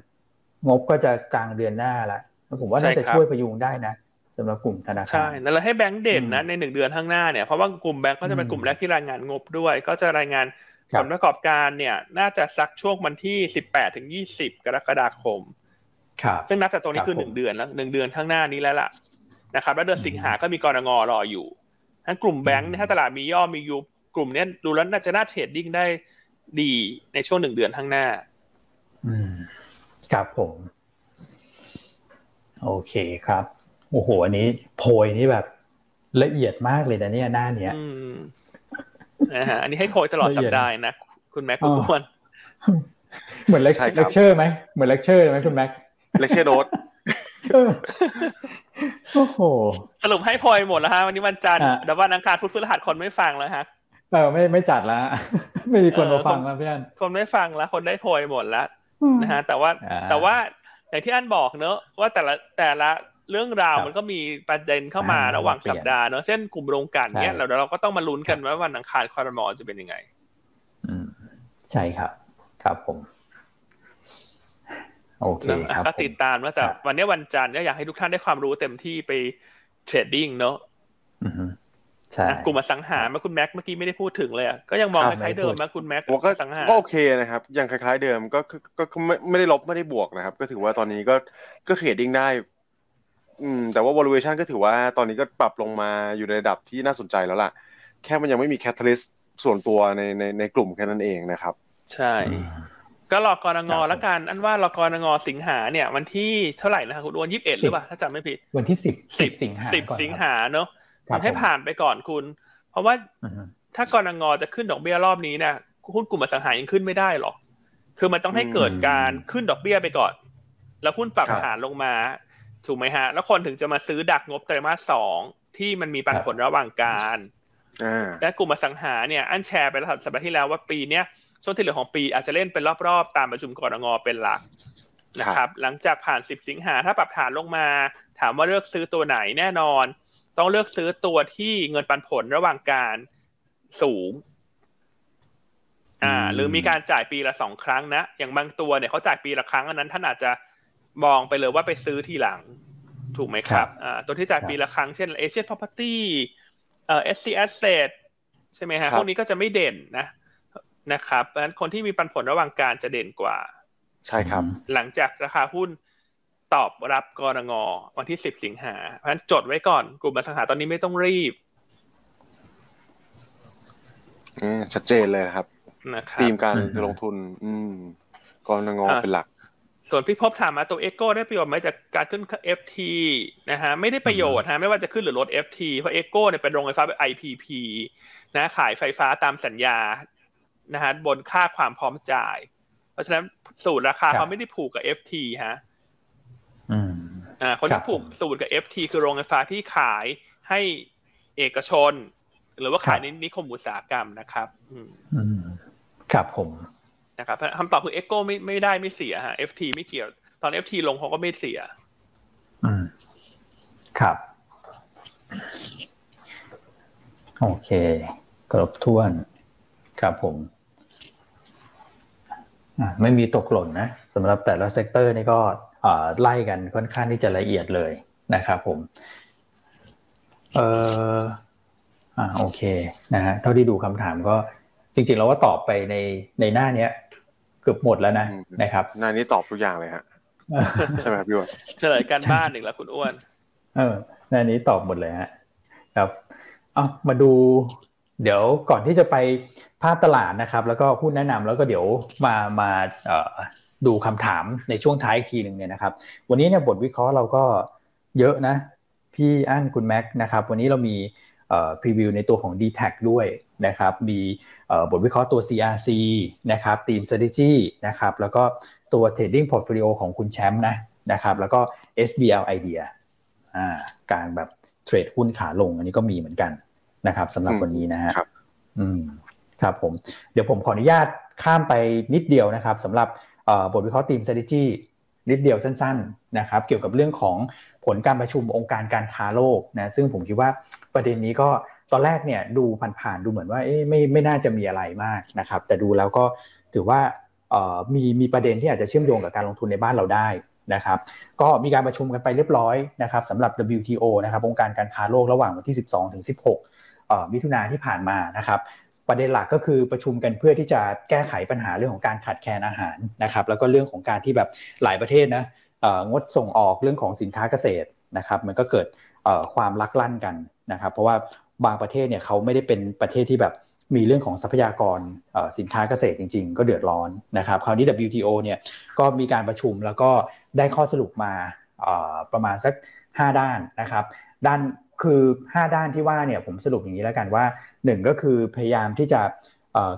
งบก็จะกลางเดือนหน้าละแล้วผมว่าน่าจะใช่ครับช่วยประยุงได้นะ สำหรับกลุ่มธนาคาร ใช่นั่นเลยให้แบงก์เด่นนะอืมในหนึ่งเดือนข้างหน้าเนี่ย เพราะว่ากลุ่มแบงก์ก็จะเป็นอืมกลุ่มแรกที่รายงานงบด้วย ก็จะรายงานครัผบลประกอบการเนี่ย น่าจะสักช่วงวันที่สิบแปดถึงยี่สิบกรกฎาคม ครับ ซึ่งนับจากตรงนี้คือครับหนึ่งเดือนแล้วหนึ่งเดือนข้างหน้านี้แล้วล่ะนะครับ แล้วเดือนสิงหาก็มีกรงรออยู่ ทั้งกลุ่มแบงก์เนี่ยถ้าตลาดมีย่อมียุบกลุ่มเนี้ยดูแล้วน่าจะน่าเทรดดิ้งได้ดีในช่วงหนึ่งเดือนข้างหน้า อืมครับผม โอเคครับ โอ้โหอันนี้โพยนี่แบบ ละเอียดมากเลยนะเนี่ยหน้าเนี้ยอืมนะฮะอันนี้ให้โพยตลอดสัปดาห์ละเอีสัยดนะคุณแม็กอ๋อคุณอ้วนเหมือน lec ใช่ครับเลคเชอร์ไหมเหมือนเลคเชอร์ไหมคุณแม็ก lecture note เออโอ้โหสรุปให้โพยหมดแล้วฮะวันนี้วันจันทร์อะเดี๋ยววันอังคารพุธพฤหัสคนไม่ฟังแล้วฮะเออไม่ไม่จัดละไม่มีคนเออมาฟังคนแล้วพี่อันคนไม่ฟังแล้ว คนได้โพยหมดแล้วนะฮะแต่ว่าอ่าแต่ว่าอย่างที่อันบอกเนอะว่าแต่ละแต่ละ เรื่องราวครับมันก็มีประเด็นเข้ามาอ่าระหว่างเปลี่สัยนปดาห์เนอะเช่นกลุ่มโรงกลันเนี่ยใช่เราเดี๋ยวเราก็ต้องมาลุ้นกันว่าวันอังคารคอรมอจะเป็นยังไง อืมใช่ครับ ครับผมโอเคนะครับก็ผมติดตามนะแต่ครับวันนี้วันจันทร์ก็อยากให้ทุกท่านได้ความรู้เต็มที่ไปเทรดดิ้งเนอะอือฮึใช่อะกลุ่มอสังหามาคุณแม็กเมื่อกี้ไม่ได้พูดถึงเลยอะก็ยังมองคครับล้ายๆเดิมไม่ได้พูดนะคุณแม็กผมก็อสังหาก็โอเคนะครับยังคล้ายๆเดิมก็ก็ก็ก็ไม่ไม่ได้ลบไม่ได้บวกนะครับ ก็ถือว่าตอนนี้ก็ก็เทรดดิ้งได้ อืมแต่ว่า valuation ก็ถือว่าตอนนี้ก็ปรับลงมาอยู่ในระดับที่น่าสนใจแล้วล่ะ แค่มันยังไม่มี catalyst ส่วนตัวในในในกลุ่มแค่นั้นเองนะครับ ใช่อืมก็รอกรงครับละกันอันว่ารอกรงสิงหาเนี่ย วันที่เท่าไหร่นะครับคุณอ้วนยี่สิบเอ็ดหรือเปล่าถ้าจำไม่ผิด วันที่สิบสิบสิงหาสิบก่อนสิงครับหาเนอะครับมันให้ผมผ่านไปก่อนคุณ เพราะว่าอือฮึถ้ากรงจะขึ้นดอกเบี้ยรอบนี้เนี่ยหุ้นกลุ่มอสังหายังขึ้นไม่ได้หรอก คือมันต้องให้เกิดการขึ้นดอกเบี้ยไปก่อน แล้วหุ้นปรับครับฐานลงมา ถูกไหมฮะ แล้วคนถึงจะมาซื้อดักงบไตรมาสสองที่มันมีปันผลระหว่างการอ่าและกลุ่มอสังหาเนี่ย อันแชร์ไปแล้วสัปดาห์ที่แล้วว่าปีเนี้ยช่วงที่เหลือของปีอาจจะเล่นเป็นรอบๆ ตามประชุมกรงเป็นหลักนะครับ หลังจากผ่าน 10 สิงหาถ้าปรับฐานลงมา ถามว่าเลือกซื้อตัวไหนแน่นอน ต้องเลือกซื้อตัวที่เงินปันผลระหว่างการสูง อ่าอืมหรือมีการจ่ายปีละสองครั้งนะ อย่างบางตัวเนี่ยเขาจ่ายปีละครั้งอันนั้นท่านอาจจะ มองไปเลยว่าไปซื้อทีหลัง ถูกไหมครับอ่าตัวที่จ่ายปีละครั้งเช่น Asian Property เอ่อ SC Asset ใช่ไหมครัฮะบพวกนี้ก็จะไม่เด่นนะนะครับเพราะฉะนั้นคนที่มีปันผลระหว่างการจะเด่นกว่า ใช่ครับ หลังจากราคาหุ้นตอบรับกรงวันที่10สิงหาเพราะฉะนั้นจดไว้ก่อนกลุ่มอสังหาตอนนี้ไม่ต้องรีบอืมชัดเจนเลยนะครับ นะครับ ทีมการอืมลงทุน อืมกรนงอ่าเป็นหลัก ส่วนพี่พบถามมาตัวเอ o โก้ได้ประโยชน์ไหมจากการขึ้น FT นะฮะไม่ได้ประโยชน์ฮะไม่ว่าจะขึ้นหรือลด FT เพราะเอ o โก้เนี่ยเป็นโรงไฟฟ้าแบบ IPP นะขายไฟฟ้าตามสัญญานะฮะบนค่าความพร้อมจ่าย เพราะฉะนั้นสูตรราคาครับเขาไม่ได้ผูกกับ FT ฮะอืมอ่าคนครัที่บผูกผมสูตรกับ FT คือโรงไฟฟ้าที่ขายให้เอกชน หรือว่าขายครับในนิคมอุตสาหกรรมนะครับ อืมอืมครับผม นะครับคำตอบคือ Echo ไม่ไม่ได้ไม่เสียฮะ FT ไม่เกี่ยว ตอน FT ลงเขาก็ไม่เสีย อืม ครับ โอเค ครบถ้วน ครับผมไม่มีตกหล่นนะสำหรับแต่ละ sector นี่ก็ไล่กันค่อนข้างที่จะละเอียดเลยนะครับผม เอออ่าโอเคนะฮะเท่าที่ดูคำถามก็จริงๆเราก็ตอบไปในในหน้าเนี้ย เกือบหมดแล้วนะนะครับหน้านี้ตอบทุกอย่างเลยฮะใช่ไหมพี่อ้วนเฉลยการบ้านอีกแล้วคุณอ้วนเออหน้านี้ตอบหมดเลยฮะครับเอามาดู เดี๋ยวก่อนที่จะไปภาพตลาดนะครับ แล้วก็หุ้นแนะนำแล้วก็เดี๋ยวมามาดูคำถามในช่วงท้ายอีกทีหนึ่งเนี่ยนะครับ วันนี้เนี่ยบทวิเคราะห์เราก็เยอะนะ พี่อั้นคุณแม็กนะครับ วันนี้เรามีพรีวิวในตัวของ d t แทด้วย นะครับมีบทวิเคราะห์ตัว CRC นะครับทีม strategy นะครับแล้วก็ตัว trading portfolio ของคุณแชมป์นะนะครับแล้วก็ SBL idea การแบบเทรดหุ้นขาลงอันนี้ก็มีเหมือนกันนะครับสำหรับวันนี้นะฮะอืมครับผมเดี๋ยวผมขออนุญาตข้ามไปนิดเดียวนะครับสำหรับบทวิเคราะห์ทีม strategy นิดเดียวสั้นๆนะครับเกี่ยวกับเรื่องของผลการประชุมองค์การการค้าโลกนะซึ่งผมคิดว่าประเด็นนี้ก็ ตอนแรกเนี่ยดูผ่านๆดูเหมือนว่าไม่ไม่น่าจะมีอะไรมากนะครับ แต่ดูแล้วก็ถือว่ามีมีประเด็นที่อาจจะเชื่อมโยงกับการลงทุนในบ้านเราได้นะครับ ก็มีการประชุมกันไปเรียบร้อยนะครับสำหรับ WTO นะครับองค์การการค้าโลกระหว่างวันที่ 12ถึง16มิถุนาที่ผ่านมานะครับประเด็นหลักก็คือประชุมกันเพื่อที่จะแก้ไขปัญหาเรื่องของการขาดแคลนอาหารนะครับ แล้วก็เรื่องของการที่แบบหลายประเทศนะงดส่งออกเรื่องของสินค้าเกษตรนะครับ มันก็เกิดความลักลั่นกันนะครับ เพราะว่า บางประเทศเนี่ยเขาไม่ได้เป็นประเทศที่แบบมีเรื่องของทรัพยากรสินค้าเกษตรจริง ๆ ก็เดือดร้อนนะครับคราวนี้ WTO เนี่ยก็มีการประชุมแล้วก็ได้ข้อสรุปมาประมาณสัก 5 ด้านนะครับ ด้านคือ 5 ด้านที่ว่าเนี่ยผมสรุปอย่างนี้แล้วกันว่า 1 ก็คือพยายามที่จะ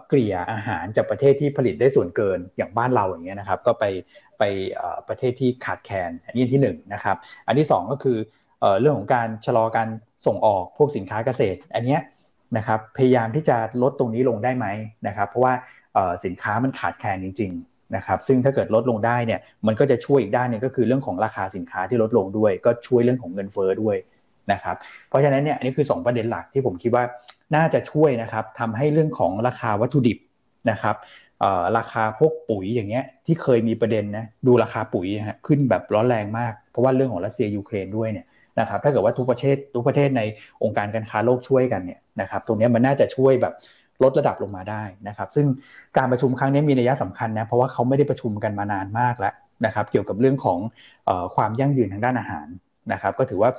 เกลี่ยอาหารจากประเทศที่ผลิตได้ส่วนเกินอย่างบ้านเราอย่างเงี้ยนะครับ ก็ไปไปประเทศที่ขาดแคลนอันนี้ที่1นะครับอันที่ 2 ก็คือ เรื่องของการชะลอการส่งออกพวกสินค้าเกษตร อันนี้นะครับพยายามที่จะลดตรงนี้ลงได้ไหมนะครับ เพราะว่าสินค้ามันขาดแคลนจริง ๆนะครับ ซึ่งถ้าเกิดลดลงได้เนี่ยมันก็จะช่วยอีกด้านนึงก็คือเรื่องของราคาสินค้าที่ลดลงด้วย ก็ช่วยเรื่องของเงินเฟ้อด้วยนะครับ เพราะฉะนั้นเนี่ยอันนี้คือ 2 ประเด็นหลักที่ผมคิดว่าน่าจะช่วยนะครับทำให้เรื่องของราคาวัตถุดิบนะครับราคาพวกปุ๋ยอย่างเงี้ยที่เคยมีประเด็นนะดูราคาปุ๋ยฮะขึ้นแบบร้อนแรงมาก เพราะว่าเรื่องของรัสเซียยูเครนด้วยเนี่ย นะครับถ้าเกิดว่าทุกประเทศทุกประเทศในองค์การการค้าโลกช่วยกันเนี่ยนะครับตรงนี้มันน่าจะช่วยแบบลดระดับลงมาได้นะครับซึ่งการประชุมครั้งนี้มีนัยสำคัญนะเพราะว่าเขาไม่ได้ประชุมกันมานานมากแล้วนะครับเกี่ยวกับเรื่องของความยั่งยืนทางด้านอาหารนะครับก็ถือว่า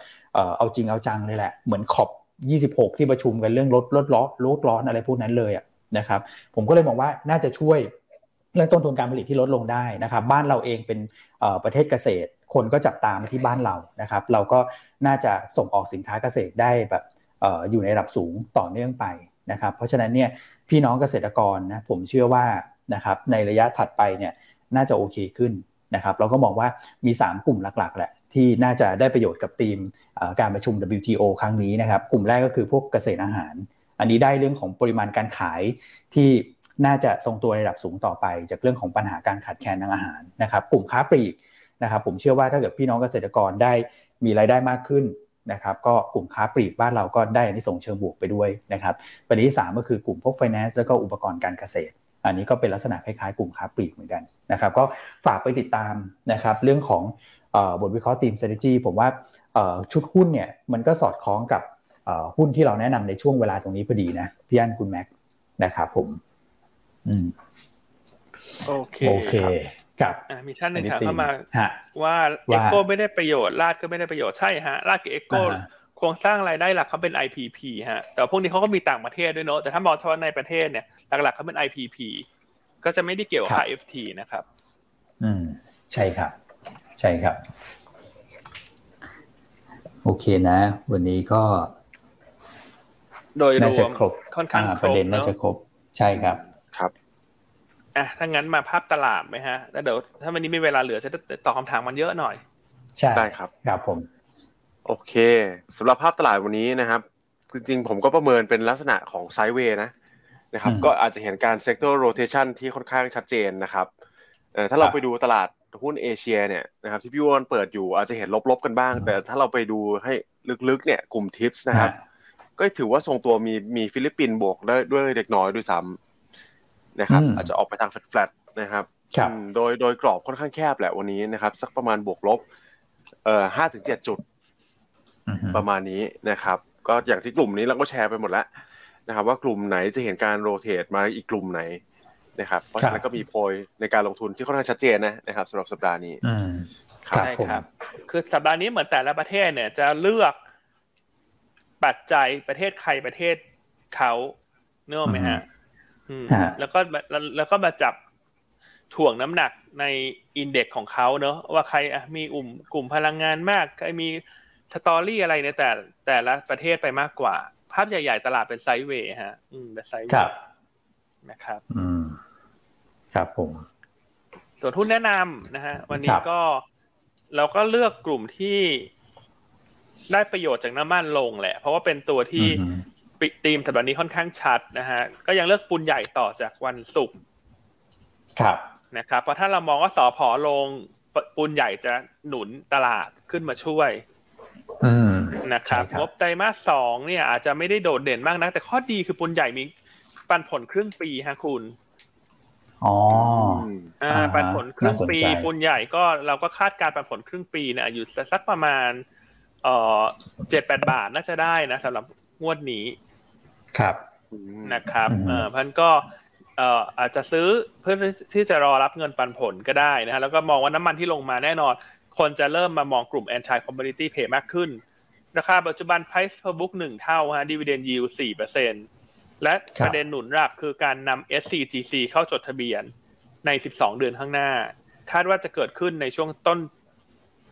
เอาจริงเอาจังเลยแหละเหมือนขอบ 26 ที่ประชุมกันเรื่องลดลดล้อลดร้อนอะไรพวกนั้นเลยนะครับผมก็เลยมองว่าน่าจะช่วยเรื่องต้นทุนการผลิตที่ลดลงได้นะครับบ้านเราเองเป็นประเทศเกษตร คนก็จับตามที่บ้านเรานะครับ เราก็น่าจะส่งออกสินค้าเกษตรได้แบบอยู่ในระดับสูงต่อเนื่องไปนะครับ เพราะฉะนั้นเนี่ยพี่น้องเกษตรกรนะผมเชื่อว่านะครับในระยะถัดไปเนี่ยน่าจะโอเคขึ้นนะครับ เราก็มองว่ามี 3 กลุ่มหลักๆแหละที่น่าจะได้ประโยชน์กับทีมการประชุม WTO ครั้งนี้นะครับ กลุ่มแรกก็คือพวกเกษตรอาหาร อันนี้ได้เรื่องของปริมาณการขายที่น่าจะทรงตัวในระดับสูงต่อไป จากเรื่องของปัญหาการขาดแคลนทางอาหารนะครับ กลุ่มค้าปลีก นะครับผมเชื่อว่าถ้าเกิดพี่น้องเกษตรกรได้มีรายได้มากขึ้นนะครับก็กลุ่มค้าปลีกบ้านเราก็ได้อันนี้ส่งเชิงบวกไปด้วยนะครับประเด็นที่ 3 ก็คือกลุ่มพวกไฟแนนซ์แล้วก็อุปกรณ์การเกษตร อันนี้ก็เป็นลักษณะคล้ายๆกลุ่มค้าปลีกเหมือนกันนะครับก็ฝากไปติดตามนะครับเรื่องของบทวิเคราะห์ทีม strategy ผมว่าชุดหุ้นเนี่ยมันก็สอดคล้องกับหุ้นที่เราแนะนำในช่วงเวลาตรงนี้พอดีนะพี่อันคุณแม็กนะครับผมอืมโอเคโอเค ครับมีท่านหนึ่งถามเข้ามาว่าเอ็กโกไม่ได้ประโยชน์ราชก็ไม่ได้ประโยชน์ใช่ฮะราชกับเอ็กโกโครงสร้างรายได้หลักเขาเป็น IPP ฮะแต่พวกนี้เขาก็มีต่างประเทศด้วยเนาะแต่ถ้ามองเฉพาะในประเทศเนี่ยหลักๆเขาเป็น IPP ก็จะไม่ได้เกี่ยวกับ FT นะครับ อืม ใช่ครับ ใช่ครับ โอเคนะ วันนี้ก็ โดยรวมค่อนข้างประเด็นน่าจะครบ ใช่ครับครับ อะถ้างั้นมาภาพตลาดไหมฮะแล้วเดี๋ยวถ้าวันนี้มีเวลาเหลือจะตอบคำถามมันเยอะหน่อย ใช่ได้ครับครับผม โอเคสำหรับภาพตลาดวันนี้นะครับจริงๆผมก็ประเมินเป็นลักษณะของไซด์เวย์นะนะครับ ก็อาจจะเห็นการ sector rotation ที่ค่อนข้างชัดเจนนะครับถ้าเราไปดูตลาดหุ้นเอเชียเนี่ยนะครับที่พี่วอนเปิดอยู่อาจจะเห็นลบๆกันบ้าง แต่ถ้าเราไปดูให้ลึกๆเนี่ยกลุ่ม TIPs นะครับ ก็ถือว่าทรงตัวมีมีฟิลิปปินส์บวกได้ด้วยเล็กน้อยด้วยซ้ำ นะครับอาจจะออกไปทางแฟลตๆนะครับครับอืมโดยโดยกรอบค่อนข้างแคบแหละวันนี้นะครับ สักประมาณบวกลบเอ่อห้าถึงเจ็ดจุดอือฮึประมาณนี้นะครับ ก็อย่างที่กลุ่มนี้เราก็แชร์ไปหมดแล้วนะครับ ว่ากลุ่มไหนจะเห็นการโรเตทมาอีกกลุ่มไหนนะครับเพราะฉะนั้นก็มีโพยในการลงทุนที่ค่อนข้างชัดเจนนะนะครับสำหรับสัปดาห์นี้อืมครับครับใช่ผมครับ คือสัปดาห์นี้เหมือนแต่ละประเทศเนี่ย จะเลือกปัจจัยประเทศใครประเทศเขาเนกอะไหมฮะอืมฮะ แล้วก็มาแล้วแล้วก็มาจับถ่วงน้ำหนักในอินเด็กซ์ของเขาเนอะว่าใครอะมีอุ่มกลุ่มพลังงานมากใครมีสตอรี่อะไรในแต่แต่ละประเทศไปมากกว่า ภาพใหญ่ ๆ ตลาดเป็นไซด์เวย์ฮะ อืมเป็นไซด์เวครับย์นะครับ อืม ครับผม ส่วนทุนแนะนำนะฮะ วันนี้ครับก็เราก็เลือกกลุ่มที่ได้ประโยชน์จากน้ำมันลงแหละ เพราะว่าเป็นตัวที่ อืมปิธีมสัปดาห์นี้ค่อนข้างชัดนะฮะก็ยังเลือกปูนใหญ่ต่อจากวันศุกร์ครับนะครับเพราะถ้าเรามองว่าสอพอลงปปูนใหญ่จะหนุนตลาดขึ้นมาช่วยอืมนะครับใช่ครับงบไตรมาสสองเนี่ย อาจจะไม่ได้โดดเด่นมากนักแต่ข้อดีคือปูนใหญ่มีปันผลครึ่งปีฮะคุณอ๋ออ่าอ่าฮะปันผลครึ่งปีน่าสนใจปูนใหญ่ก็เราก็คาดการณ์ปันผลครึ่งปีเนี่ยอยู่สักประมาณเอ่อเจ็ดแปดบาทน่าจะได้นะสำหรับงวดนี้ ครับนะครับอืมเอ่อพันก็เอ่ออาจจะซื้อเพื่อที่จะรอรับเงินปันผลก็ได้นะฮะแล้วก็มองว่าน้ำมันที่ลงมาแน่นอน คนจะเริ่มมามองกลุ่ม anti commodity pay มากขึ้น ราคาปัจจุบัน price per book หนึ่งเท่าฮะ dividend yield สี่เปอร์เซ็นและครับประเด็นหนุนหลักคือการนำ SCGC เข้าจดทะเบียนใน 12 เดือนข้างหน้า คาดว่าจะเกิดขึ้นในช่วงต้น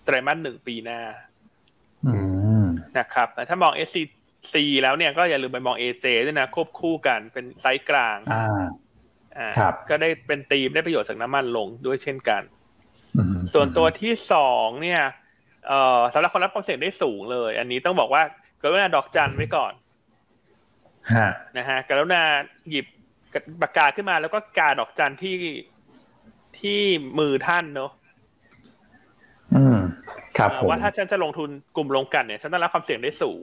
ไตรมาสหนึ่งปีหน้าอืมนะครับแต่ถ้ามอง SCC แล้วเนี่ยก็อย่าลืมไปมอง AJ ด้วยนะควบคู่กันเป็นไซส์กลางอ่าอ่าครับก็ได้เป็นธีมได้ประโยชน์จากน้ำมันลงด้วยเช่นกันอืมส่วนตัวที่สองเนี่ยเอ่อสำหรับคนรับความเสี่ยงได้สูงเลย อันนี้ต้องบอกว่ากรุณาดอกจันไว้ก่อนฮะนะฮะกรุณาหยิบปากกาขึ้นมาแล้วก็กาดอกจันที่ที่มือท่านเนอะอืมครับเอ่อผมว่าถ้าฉันจะลงทุนกลุ่มลงกันเนี่ย ฉันต้องรับความเสี่ยงได้สูง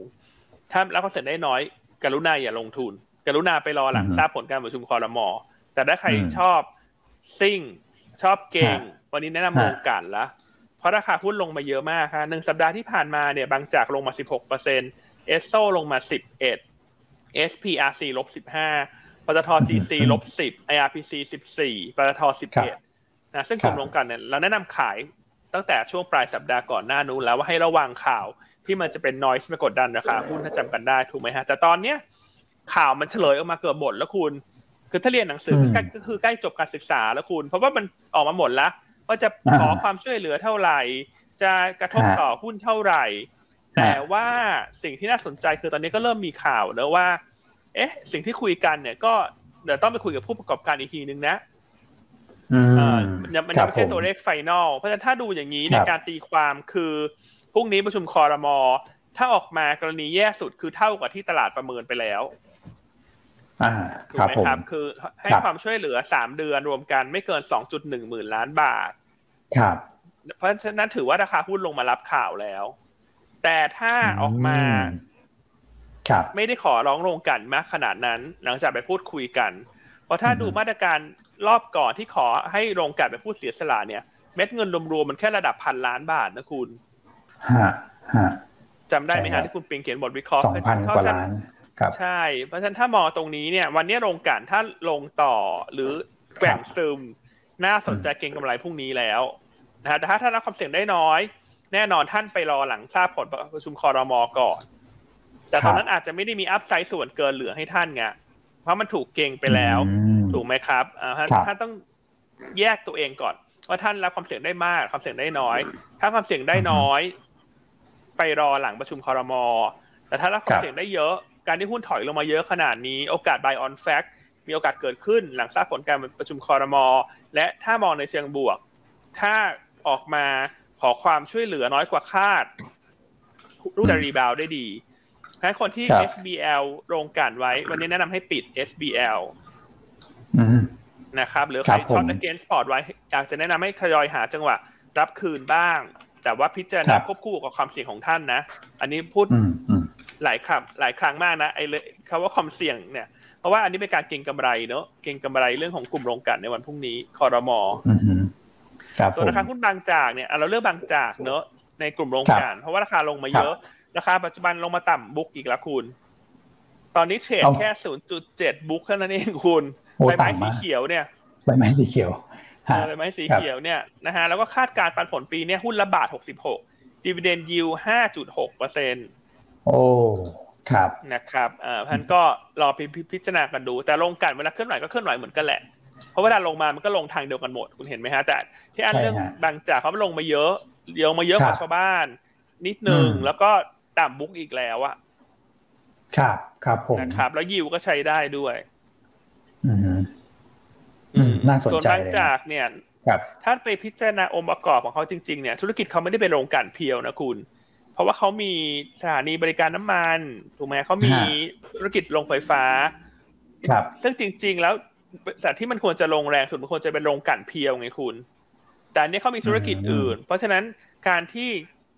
ถ้ารับความเสี่ยงได้น้อย กรุณาอย่าลงทุน กรุณาไปรอหลังทราบผลการประชุมคอรมอแต่ถ้าใครชอบซิ่ง ชอบเก่ง วันนี้แนะนำลงกันละ เพราะราคาหุ้นลงมาเยอะมากฮะหนึ่งสัปดาห์ที่ผ่านมาเนี่ยบางจากลงมา 16เปอร์เซ็นต์เอสโซลงมา 11 SPRC ลบ 15ปตท GC ลบ 10 IRPC 14ปตท 11นะซึ่งกลุ่มลงกันเนี่ยเราแนะนำขายตั้งแต่ช่วงปลายสัปดาห์ก่อนหน้านู้นแล้วว่าให้ระวังข่าว ที่มันจะเป็นนอยส์มากดดันราคาหุ้นถ้าจำกันได้ถูกไหมฮะ แต่ตอนเนี้ยข่าวมันเฉลยออกมาเกือบหมดแล้วคุณ คือถ้าเรียนหนังสือก็ใกล้ก็คือใกล้จบการศึกษาแล้วคุณ เพราะว่ามันออกมาหมดแล้วว่าจะขอความช่วยเหลือเท่าไหร่ จะกระทบต่อหุ้นเท่าไหร่ แต่ว่าสิ่งที่น่าสนใจคือตอนนี้ก็เริ่มมีข่าวนะว่า เอ๊ะ สิ่งที่คุยกันเนี่ย ก็เดี๋ยวต้องไปคุยกับผู้ประกอบการอีกทีนึงนะอืมเอ่อมันยังมันคยัรังบไม่ใช่ผมตัวเลขไฟนอลเพราะฉะนั้นถ้าดูอย่างนี้ในครับการตีความคือ พรุ่งนี้ประชุมคอรมอถ้าออกมากรณีแย่สุดคือเท่ากับที่ตลาดประเมินไปแล้วอ่าถูคกรับไหมผมครับ คือให้ครับความช่วยเหลือสามเดือนรวมกันไม่เกินสองจุดหนึ่งหมื่นล้านบาท ครับ เพราะฉะนั้นถือว่าราคาหุ้นลงมารับข่าวแล้ว แต่ถ้าออกมา ครับ ไม่ได้ขอร้องโรงกลันมากขนาดนั้น หลังจากไปพูดคุยกัน เพราะถ้าอือฮึดูมาตรการรอบก่อนที่ขอให้โรงกลันไปพูดเสียสละเนี่ย เม็ดเงินรวมๆมันแค่ระดับพันล้านบาทนะคุณ ฮะฮะจำได้ไหมใช่ครัฮะบที่คุณปิงเขียนบทวิเคราะห์สองพันกว่าล้านครับใช่ เพราะฉะนั้นถ้ามองตรงนี้เนี่ย วันนี้โรงกลันถ้าลงต่อหรือแกว่งซึม น่าสนใจเก็งกำไรพรุ่งนี้แล้วนะฮะแต่ถ้าท่านรับความเสี่ยงได้น้อย แน่นอนท่านไปรอหลังทราบผลประชุมคอรมอก่อน แต่ตอนนั้นอาจจะไม่ได้มีอัพไซด์ส่วนเกินเหลือให้ท่านไงเพราะมันถูกเก่งไปแล้วอืมถูกไหมครับอ่าท่านครับท่านต้องแยกตัวเองก่อนว่าท่านรับความเสี่ยงได้มากความเสี่ยงได้น้อย ถ้าความเสี่ยงได้น้อย ไปรอหลังประชุมคอรมอแต่ถ้ารับความเสี่ยงได้เยอะ การที่หุ้นถอยลงมาเยอะขนาดนี้ โอกาส buy on fact มีโอกาสเกิดขึ้นหลังทราบผลการประชุมคอรมอและถ้ามองในเชิงบวก ถ้าออกมาขอความช่วยเหลือน้อยกว่าคาดรูปจะรีบาวได้ดีเพราะฉะนั้นคนที่ครับ SBL โรงกลันไว้ วันนี้แนะนำให้ปิด SBL อืมนะครับ หรือคใครัรบผมช็อต against port ไว้ อยากจะแนะนำให้ทยอยหาจังหวะรับคืนบ้าง แต่ว่าพิจารคณารับควบคู่กับความเสี่ยงของท่านนะ อันนี้พูดอืมอืมหลายครั้งหลายครั้งมากนะไอ้เลยคำว่าความเสี่ยงเนี่ย เพราะว่าอันนี้เป็นการเก็งกำไรเนอะเก็งกำไรเรื่องของกลุ่มโรงกลั่นในวันพรุ่งนี้คอรมออือฮึครับส่วนราคาหุ้นบางจากเนี่ยอะเราเลือกบางจากเนอะในกลุ่มโรงกลั่นเพราะว่าราคาลงมาเยอะ ราคาปัจจุบันลงมาต่ำบุ๊กอีกแล้วคุณ ตอนนี้เทรดเอาแค่ศูนย์จุดเจ็ดบุ๊กเท่านั้นเองคุณโอ้ใบไม้ต่ำสีมากเขียวเนี่ยใบไม้สีเขียวเออ ใบไม้สีเขียวเนี่ยนะฮะแล้วก็คาดการณ์ปันผลปีเนี่ยหุ้นละบาทหกสิบหกดีเวเดนยิวห้าจุดหกเปอร์เซ็นต์โอ้ครับนะครับอ่าพันก็รอพิพพิจารณากันดู แต่ลงกันเวลาเคลื่อนไหวก็เคลื่อนไหวเหมือนกันแหละ เพราะเวลาลงมามันก็ลงทางเดียวกันหมดคุณเห็นไหมฮะแต่ที่อันใช่เรื่องฮะบางจากเขาลงมาเยอะลงมาเยอะกว่าครับชาวบ้าน นิดนึงอืมแล้วก็ต่ำบุ๊กอีกแล้วอะครับ ครับผมนะครับ แล้วยิวก็ใช้ได้ด้วย อือฮึอืม น่าสนใจส่วนบางเลยจากเนี่ยครับถ้าไปพิจารณาองค์ประกอบของเขาจริงๆเนี่ยธุรกิจเขาไม่ได้เป็นโรงกลั่นเพียวนะคุณ เพราะว่าเขามีสถานีบริการน้ำมันถูกไหมเขามีฮะธุรกิจโรงไฟฟ้า ครับ ซึ่งจริง ๆ แล้วสัตว์ที่มันควรจะลงแรงสุดมันควรจะเป็นโรงกลั่นเพียวไงคุณ แต่อันนี้เขามีธุรกิจอืมอื่น เพราะฉะนั้นการที่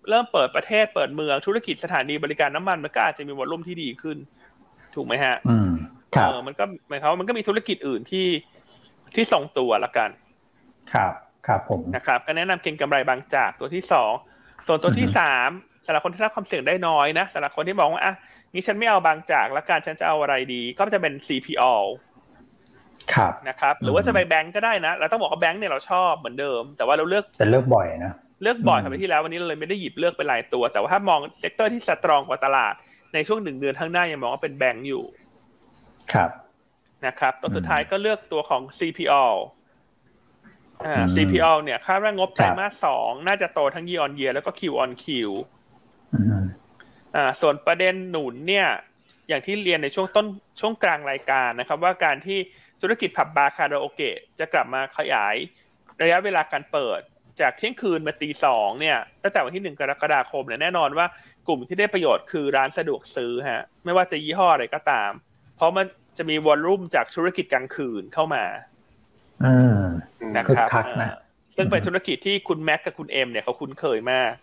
เริ่มเปิดประเทศเปิดเมืองธุรกิจสถานีบริการน้ำมันมันก็อาจจะมีวอลลุ่มที่ดีขึ้น ถูกไหมฮะ อืมครับเออมันก็หมายความว่ามันก็มีธุรกิจอื่นที่ ที่ทรงตัวละกัน ครับครับผมนะครับก็แนะนำเก็งกำไรบางจากตัวที่สองส่วนตัวที่อือฮึสามสำหรับคนที่รับความเสี่ยงได้น้อยนะสำหรับคนที่มองว่าอะงี้ฉันไม่เอาบางจากแล้วการฉันจะเอาอะไรดี ก็จะเป็น CPO ครับนะครับ หรือว่าจะไปแบงก์ก็ได้นะเราต้องบอกว่าแบงก์เนี่ยเราชอบเหมือนเดิม แต่ว่าเราเลือกจะเลือกบ่อยนะเลือกบ่อยอืมครับที่แล้ววันนี้เราเลยไม่ได้หยิบเลือกเป็นรายตัว แต่ว่าถ้ามอง sector ที่ strong กว่าตลาดในช่วงหนึ่งเดือนข้างหน้ายังมองว่าเป็นแบงก์อยู่ ครับ นะครับตัวสุดท้ายก็เลือกตัวของ CPO อ่าอืม CPO เนี่ยคาดว่างบไตรครับมาสสองน่าจะโตทั้ง year on year แล้วก็ Q on Q อืมอ่า ส่วนประเด็นหนุนเนี่ย อย่างที่เรียนในช่วงต้นช่วงกลางรายการนะครับ ว่าการที่ธุรกิจผับบาร์คาราโอเกะจะกลับมาขยายระยะเวลาการเปิด จากเที่ยงคืนมาตีสองเนี่ยตั้งแต่วันที่หนึ่งกรกฎาคมเนี่ยแน่นอนว่ากลุ่มที่ได้ประโยชน์คือร้านสะดวกซื้อฮะ ไม่ว่าจะยี่ห้ออะไรก็ตาม เพราะมัน จะมี volume จากธุรกิจกลางคืนเข้ามาอืมนะครับคึกคักนะอ่าซึ่งเป็นธุรกิจที่คุณแม็กกับคุณเอ็มเนี่ยเขาคุ้นเคยมาก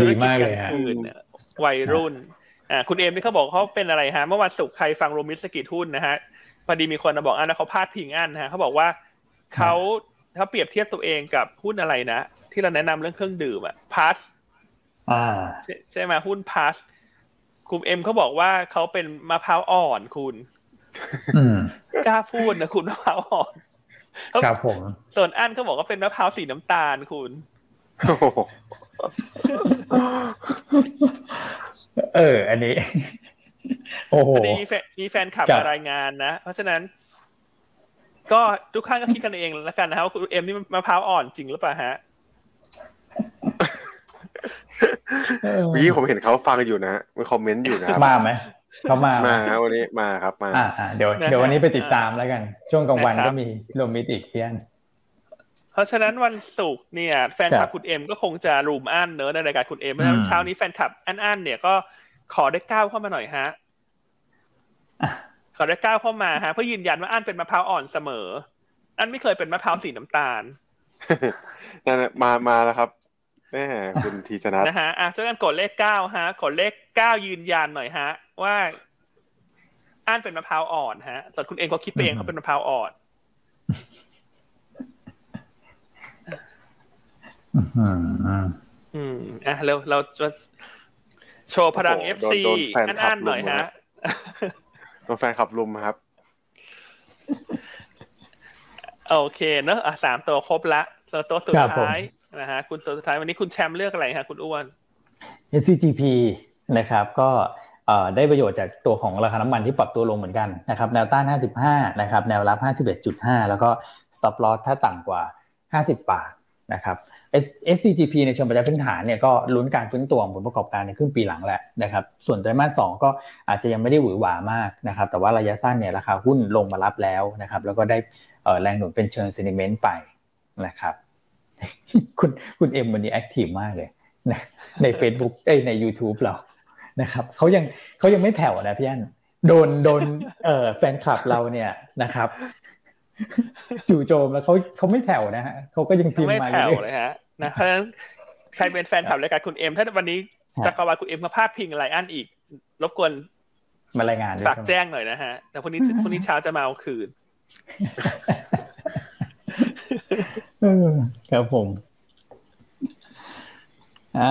ดีมากเลยธุรจฮะกลางคืนเนี่ยวัยรุ่น อ่า คุณเอมนี่เขาบอกเขาเป็นอะไรฮะ เมื่อวันศุกร์ใครฟังโรมิสกิจหุ้นนะฮะ พอดีมีคนมาบอกอ่านะเขาพาดพิงอันนะฮะเขาบอกว่าเขาเขาเปรียบเทียบตัวเองกับหุ้นอะไรนะ ที่เราแนะนำเรื่องเครื่องดื่มอะพัสอ่า ใช่ไหมหุ้นพัสคุณเอ็มเขาบอกว่าเขาเป็นมะพร้าวอ่อนคุณอืมกล้าพูดนะคุณมะพร้าวอ่อนครับผมส่วนอันเขาบอกว่าเป็นมะพร้าวสีน้ำตาลคุณโอ้โหเออ อันนี้ โอ้โหพอดีมีแฟนมีแฟนคลับครับมารายงานนะเพราะฉะนั้น ก็ทุกท่านก็คิดกันเองแล้วกันนะครับว่าคุณเอ็มนี่มะพร้าวอ่อนจริงหรือเปล่าฮะ เออเมื่อกี้ผมเห็นเขาฟังอยู่นะฮะมีคอมเมนต์อยู่นะครับมาไหมเขามาไหมาฮะวันนี้มาครับมาอ่าอ่าเดี๋ยวนะฮะเดี๋ยววันนี้ไปติดตามแล้วกัน ช่วงกลางวันนะครับก็มีโรมิตอีกเพี้ยนเพราะฉะนั้นวันศุกร์เนี่ย แฟนคครัลับบคุณเอ็มก็คงจะรุมอันเนอะในรายการคุณเอ็มเพราะฉะอืนั้นมเช้านี้แฟนคลับอันอันเนี่ยก็ขอได้ก้าวเข้ามาหน่อยฮะอะขอได้ก้าวเข้ามาฮะเพื่อยืนยันว่าอันเป็นมะพร้าวอ่อนเสมอ อันไม่เคยเป็นมะพร้าวสีน้ำตาลนั่นน่ะมามาแล้วครับ แม่คุณทีชนัทนะฮะอะช่วยกันกดเลขเก้าฮะกดเลขเก้ายืนยันหน่อยฮะ ว่าอันเป็นมะพร้าวอ่อนฮะส่วนคุณเองก็คิดไปเองเขาเป็นมะพร้าวอ่อนอืมอืมอะเราเราจะโชว์พลัง FC โดนแฟนอันคลัอับนลุหน่อยมฮะฮะโดนแฟนคลับรุมครับ โอเคเนอะอะสามตัวครบละส่วนตัวสุดครับผมท้าย นะฮะคุณตัวสุดท้ายวันนี้คุณแชมป์เลือกอะไรฮะคุณอ้วน SCGP นะครับก็ได้ประโยชน์จากตัวของราคาน้ำมันที่ปรับตัวลงเหมือนกันนะครับแนวต้าน 55 นะครับแนวรับ 51.5 แล้วก็ stop loss ถ้าต่ำกว่า 50 บาทนะครับ S- SCGP ในเชิงปัจจัยพื้นฐานเนี่ยก็ลุ้นการฟื้นตัวของผลประกอบการในครึ่งปีหลังแหละนะครับส่วนไตรมาส 2 ก็อาจจะยังไม่ได้หวือหวามากนะครับแต่ว่าระยะสั้นเนี่ยราคาหุ้นลงมารับแล้วนะครับแล้วก็ได้แรงหนุนเป็นเชิง sentiment ไปนะครับ คุณคุณเอ็มวันนี้ active มากเลยนะใน Facebook เอ้ยใน YouTube เรานะครับเขายังเขายังไม่แผ่วนะพี่อันโดนโดนเอ่อแฟนคลับเราเนี่ยนะครับ จู่โจมแล้วเขาเขาไม่แผ่วนะฮะเขาก็ยังพิมพ์ไม่มาแผ่วเรื่อยเลยฮะนะเพราะฉะนั้นใครเป็นแฟนคลับรายการคุณเอ็มถ้าวันนี้จักรวาลคุณเอ็มมาพาดพิงไลอันอีก รบกวนมารายงานด้วยฝากใช่ไหมแจ้งหน่อยนะฮะแต่พรุ่งนี้พรุ่งนี้เช้าจะมาเอาคืนเออ ครับผม อ่า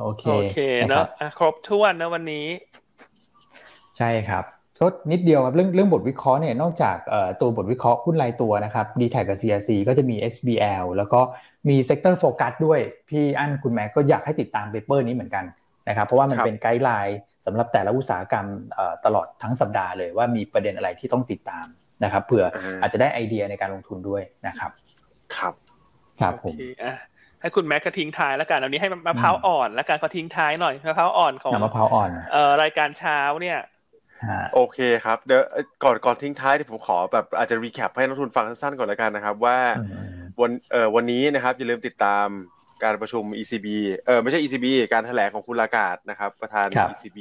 โอเคโอเคนะเนคอะรับอะครบถ้วนนะวันนี้ ใช่ครับก็นิดเดียวครับเรื่องเรื่องบทวิเคราะห์เนี่ยนอกจากเอ่อตัวบทวิเคราะห์หุ้นรายตัวนะครับ dtacับ CRC ก็จะมี SBL แล้วก็มี sector focus ด้วย พี่อั้นคุณแม็กก็อยากให้ติดตาม paper นี้เหมือนกันนะครับเพราะว่ามันครับเป็น guideline สำหรับแต่ละอุตสาหกรรมเอ่อตลอดทั้งสัปดาห์เลยว่ามีประเด็นอะไรที่ต้องติดตาม นะครับเผื่ออาจจะได้ไอเดียในการลงทุนด้วยนะครับ ครับครับผโอมเคอะให้คุณแม็กก็ทิ้งท้ายแล้วกันเอานี้ให้มะพร้าวอ่อนแล้วกันก็ทิ้งท้ายหน่อยมะพร้าวอ่อนของน้ำมะพร้าวอ่อนเอ่อรายการเช้าเนี่ยฮะโอเคครับเดี๋ยวเอ้ยก่อนก่อนทิ้งท้ายเดี๋ยวผมขอแบบอาจจะรีแคปให้นักลงทุนฟังสั้นๆก่อนแล้วกันนะครับว่าอืมวันเอ่อวันนี้นะครับอย่าลืมติดตามการประชุม ECB เออไม่ใช่ ECB การแถลงของคุณลากาดนะครับ ประธานครับ ECB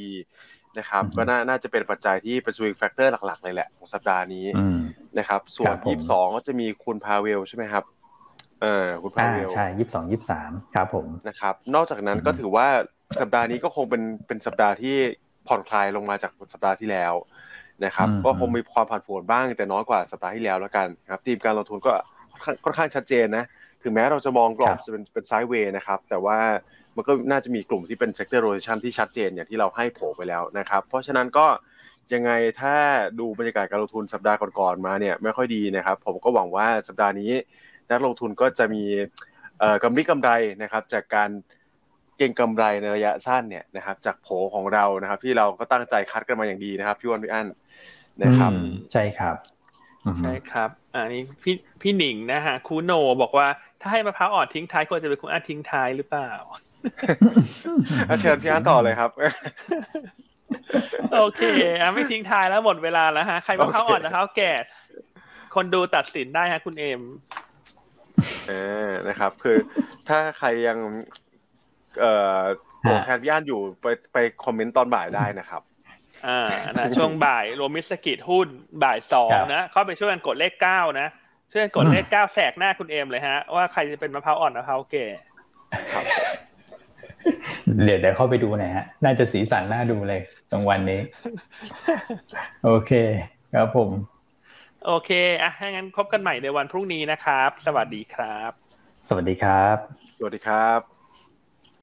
นะครับอืมก็น่าน่าจะเป็นปัจจัยที่เป็น swing factor หลักๆเลยแหละของสัปดาห์นี้อืมนะครับ ส่วคนรับผมยี่สิบสองก็จะมีคุณพาเวลใช่ไหมครับเออคุณพาอ่าเวลใช่ยี่สิบสองยี่สิบสามครับผมนะครับ นอกจากนั้นอืมก็ถือว่าสัปดาห์นี้ก็คงเป็นเป็นสัปดาห์ที่ผ่อนคลายลงมาจากสัปดาห์ที่แล้วนะครับ ก็คงมีความผันผวนบ้างแต่น้อยกว่าสัปดาห์ที่แล้วแล้วกันครับทีมการลงทุนก็ค่อนข้างค่อนข้างชัดเจนนะถึงแม้เราจะมองกรอบจะเป็นเป็นไซด์เวย์นะครับ แต่ว่า มันก็น่าจะมีกลุ่มที่เป็น sector rotation ที่ชัดเจนอย่างที่เราให้โผล่ไปแล้วนะครับ เพราะฉะนั้นก็ยังไงถ้าดูบรรยากาศการลงทุนสัปดาห์ก่อนๆมาเนี่ยไม่ค่อยดีนะครับ ผมก็หวังว่าสัปดาห์นี้ นักลงทุนก็จะมีเอ่อกำไรกำไรนะครับจากการเก็งกำไรในระยะสั้นเนี่ยนะครับ จากโผของเรานะครับ ที่เราก็ตั้งใจคัดกันมาอย่างดีนะครับพี่วันพี่อั้นนะครับอืมใช่ครับอืมใช่ครับอ่านี่พี่พี่หนิงนะฮะคูโนบอกว่าถ้าให้มะพร้าวอ่อนทิ้งท้ายควรจะเป็นคุณอาทิ้งท้ายหรือเปล่าอะ เชิญพี่อั้นต่อเลยครับ โอเคอะไม่ทิ้งท้ายแล้วหมดเวลาแล้วฮะ ใครมะพร้าวอ่อนโอเคมะพร้าวแก่ คนดูตัดสินได้ฮะ คุณเอ็มเออนะครับ คือถ้าใครยัง เอ่อโกรธแทนพี่อั้นอยู่ไปไปคอมเมนต์ตอนบ่ายได้นะครับอ่านะช่วงบ่ายรวมมิสกิจหุ้นบ่ายสองครับนะเข้าไปช่วยกันกดเลขเก้านะช่วยกันกดเลขเก้าแสกหน้าคุณเอ็มเลยฮะ ว่าใครจะเป็นมะพร้าวอ่อนมะพร้าวแก่ เดี๋ยวเดี๋ยวเข้าไปดูหน่อยฮะ น่าจะสีสันน่าดูเลยตรงวันนี้ โอเค ครับผม โอเคอะถ้างั้นพบกันใหม่ในวันพรุ่งนี้นะครับ สวัสดีครับ สวัสดีครับ สวัสดีครับ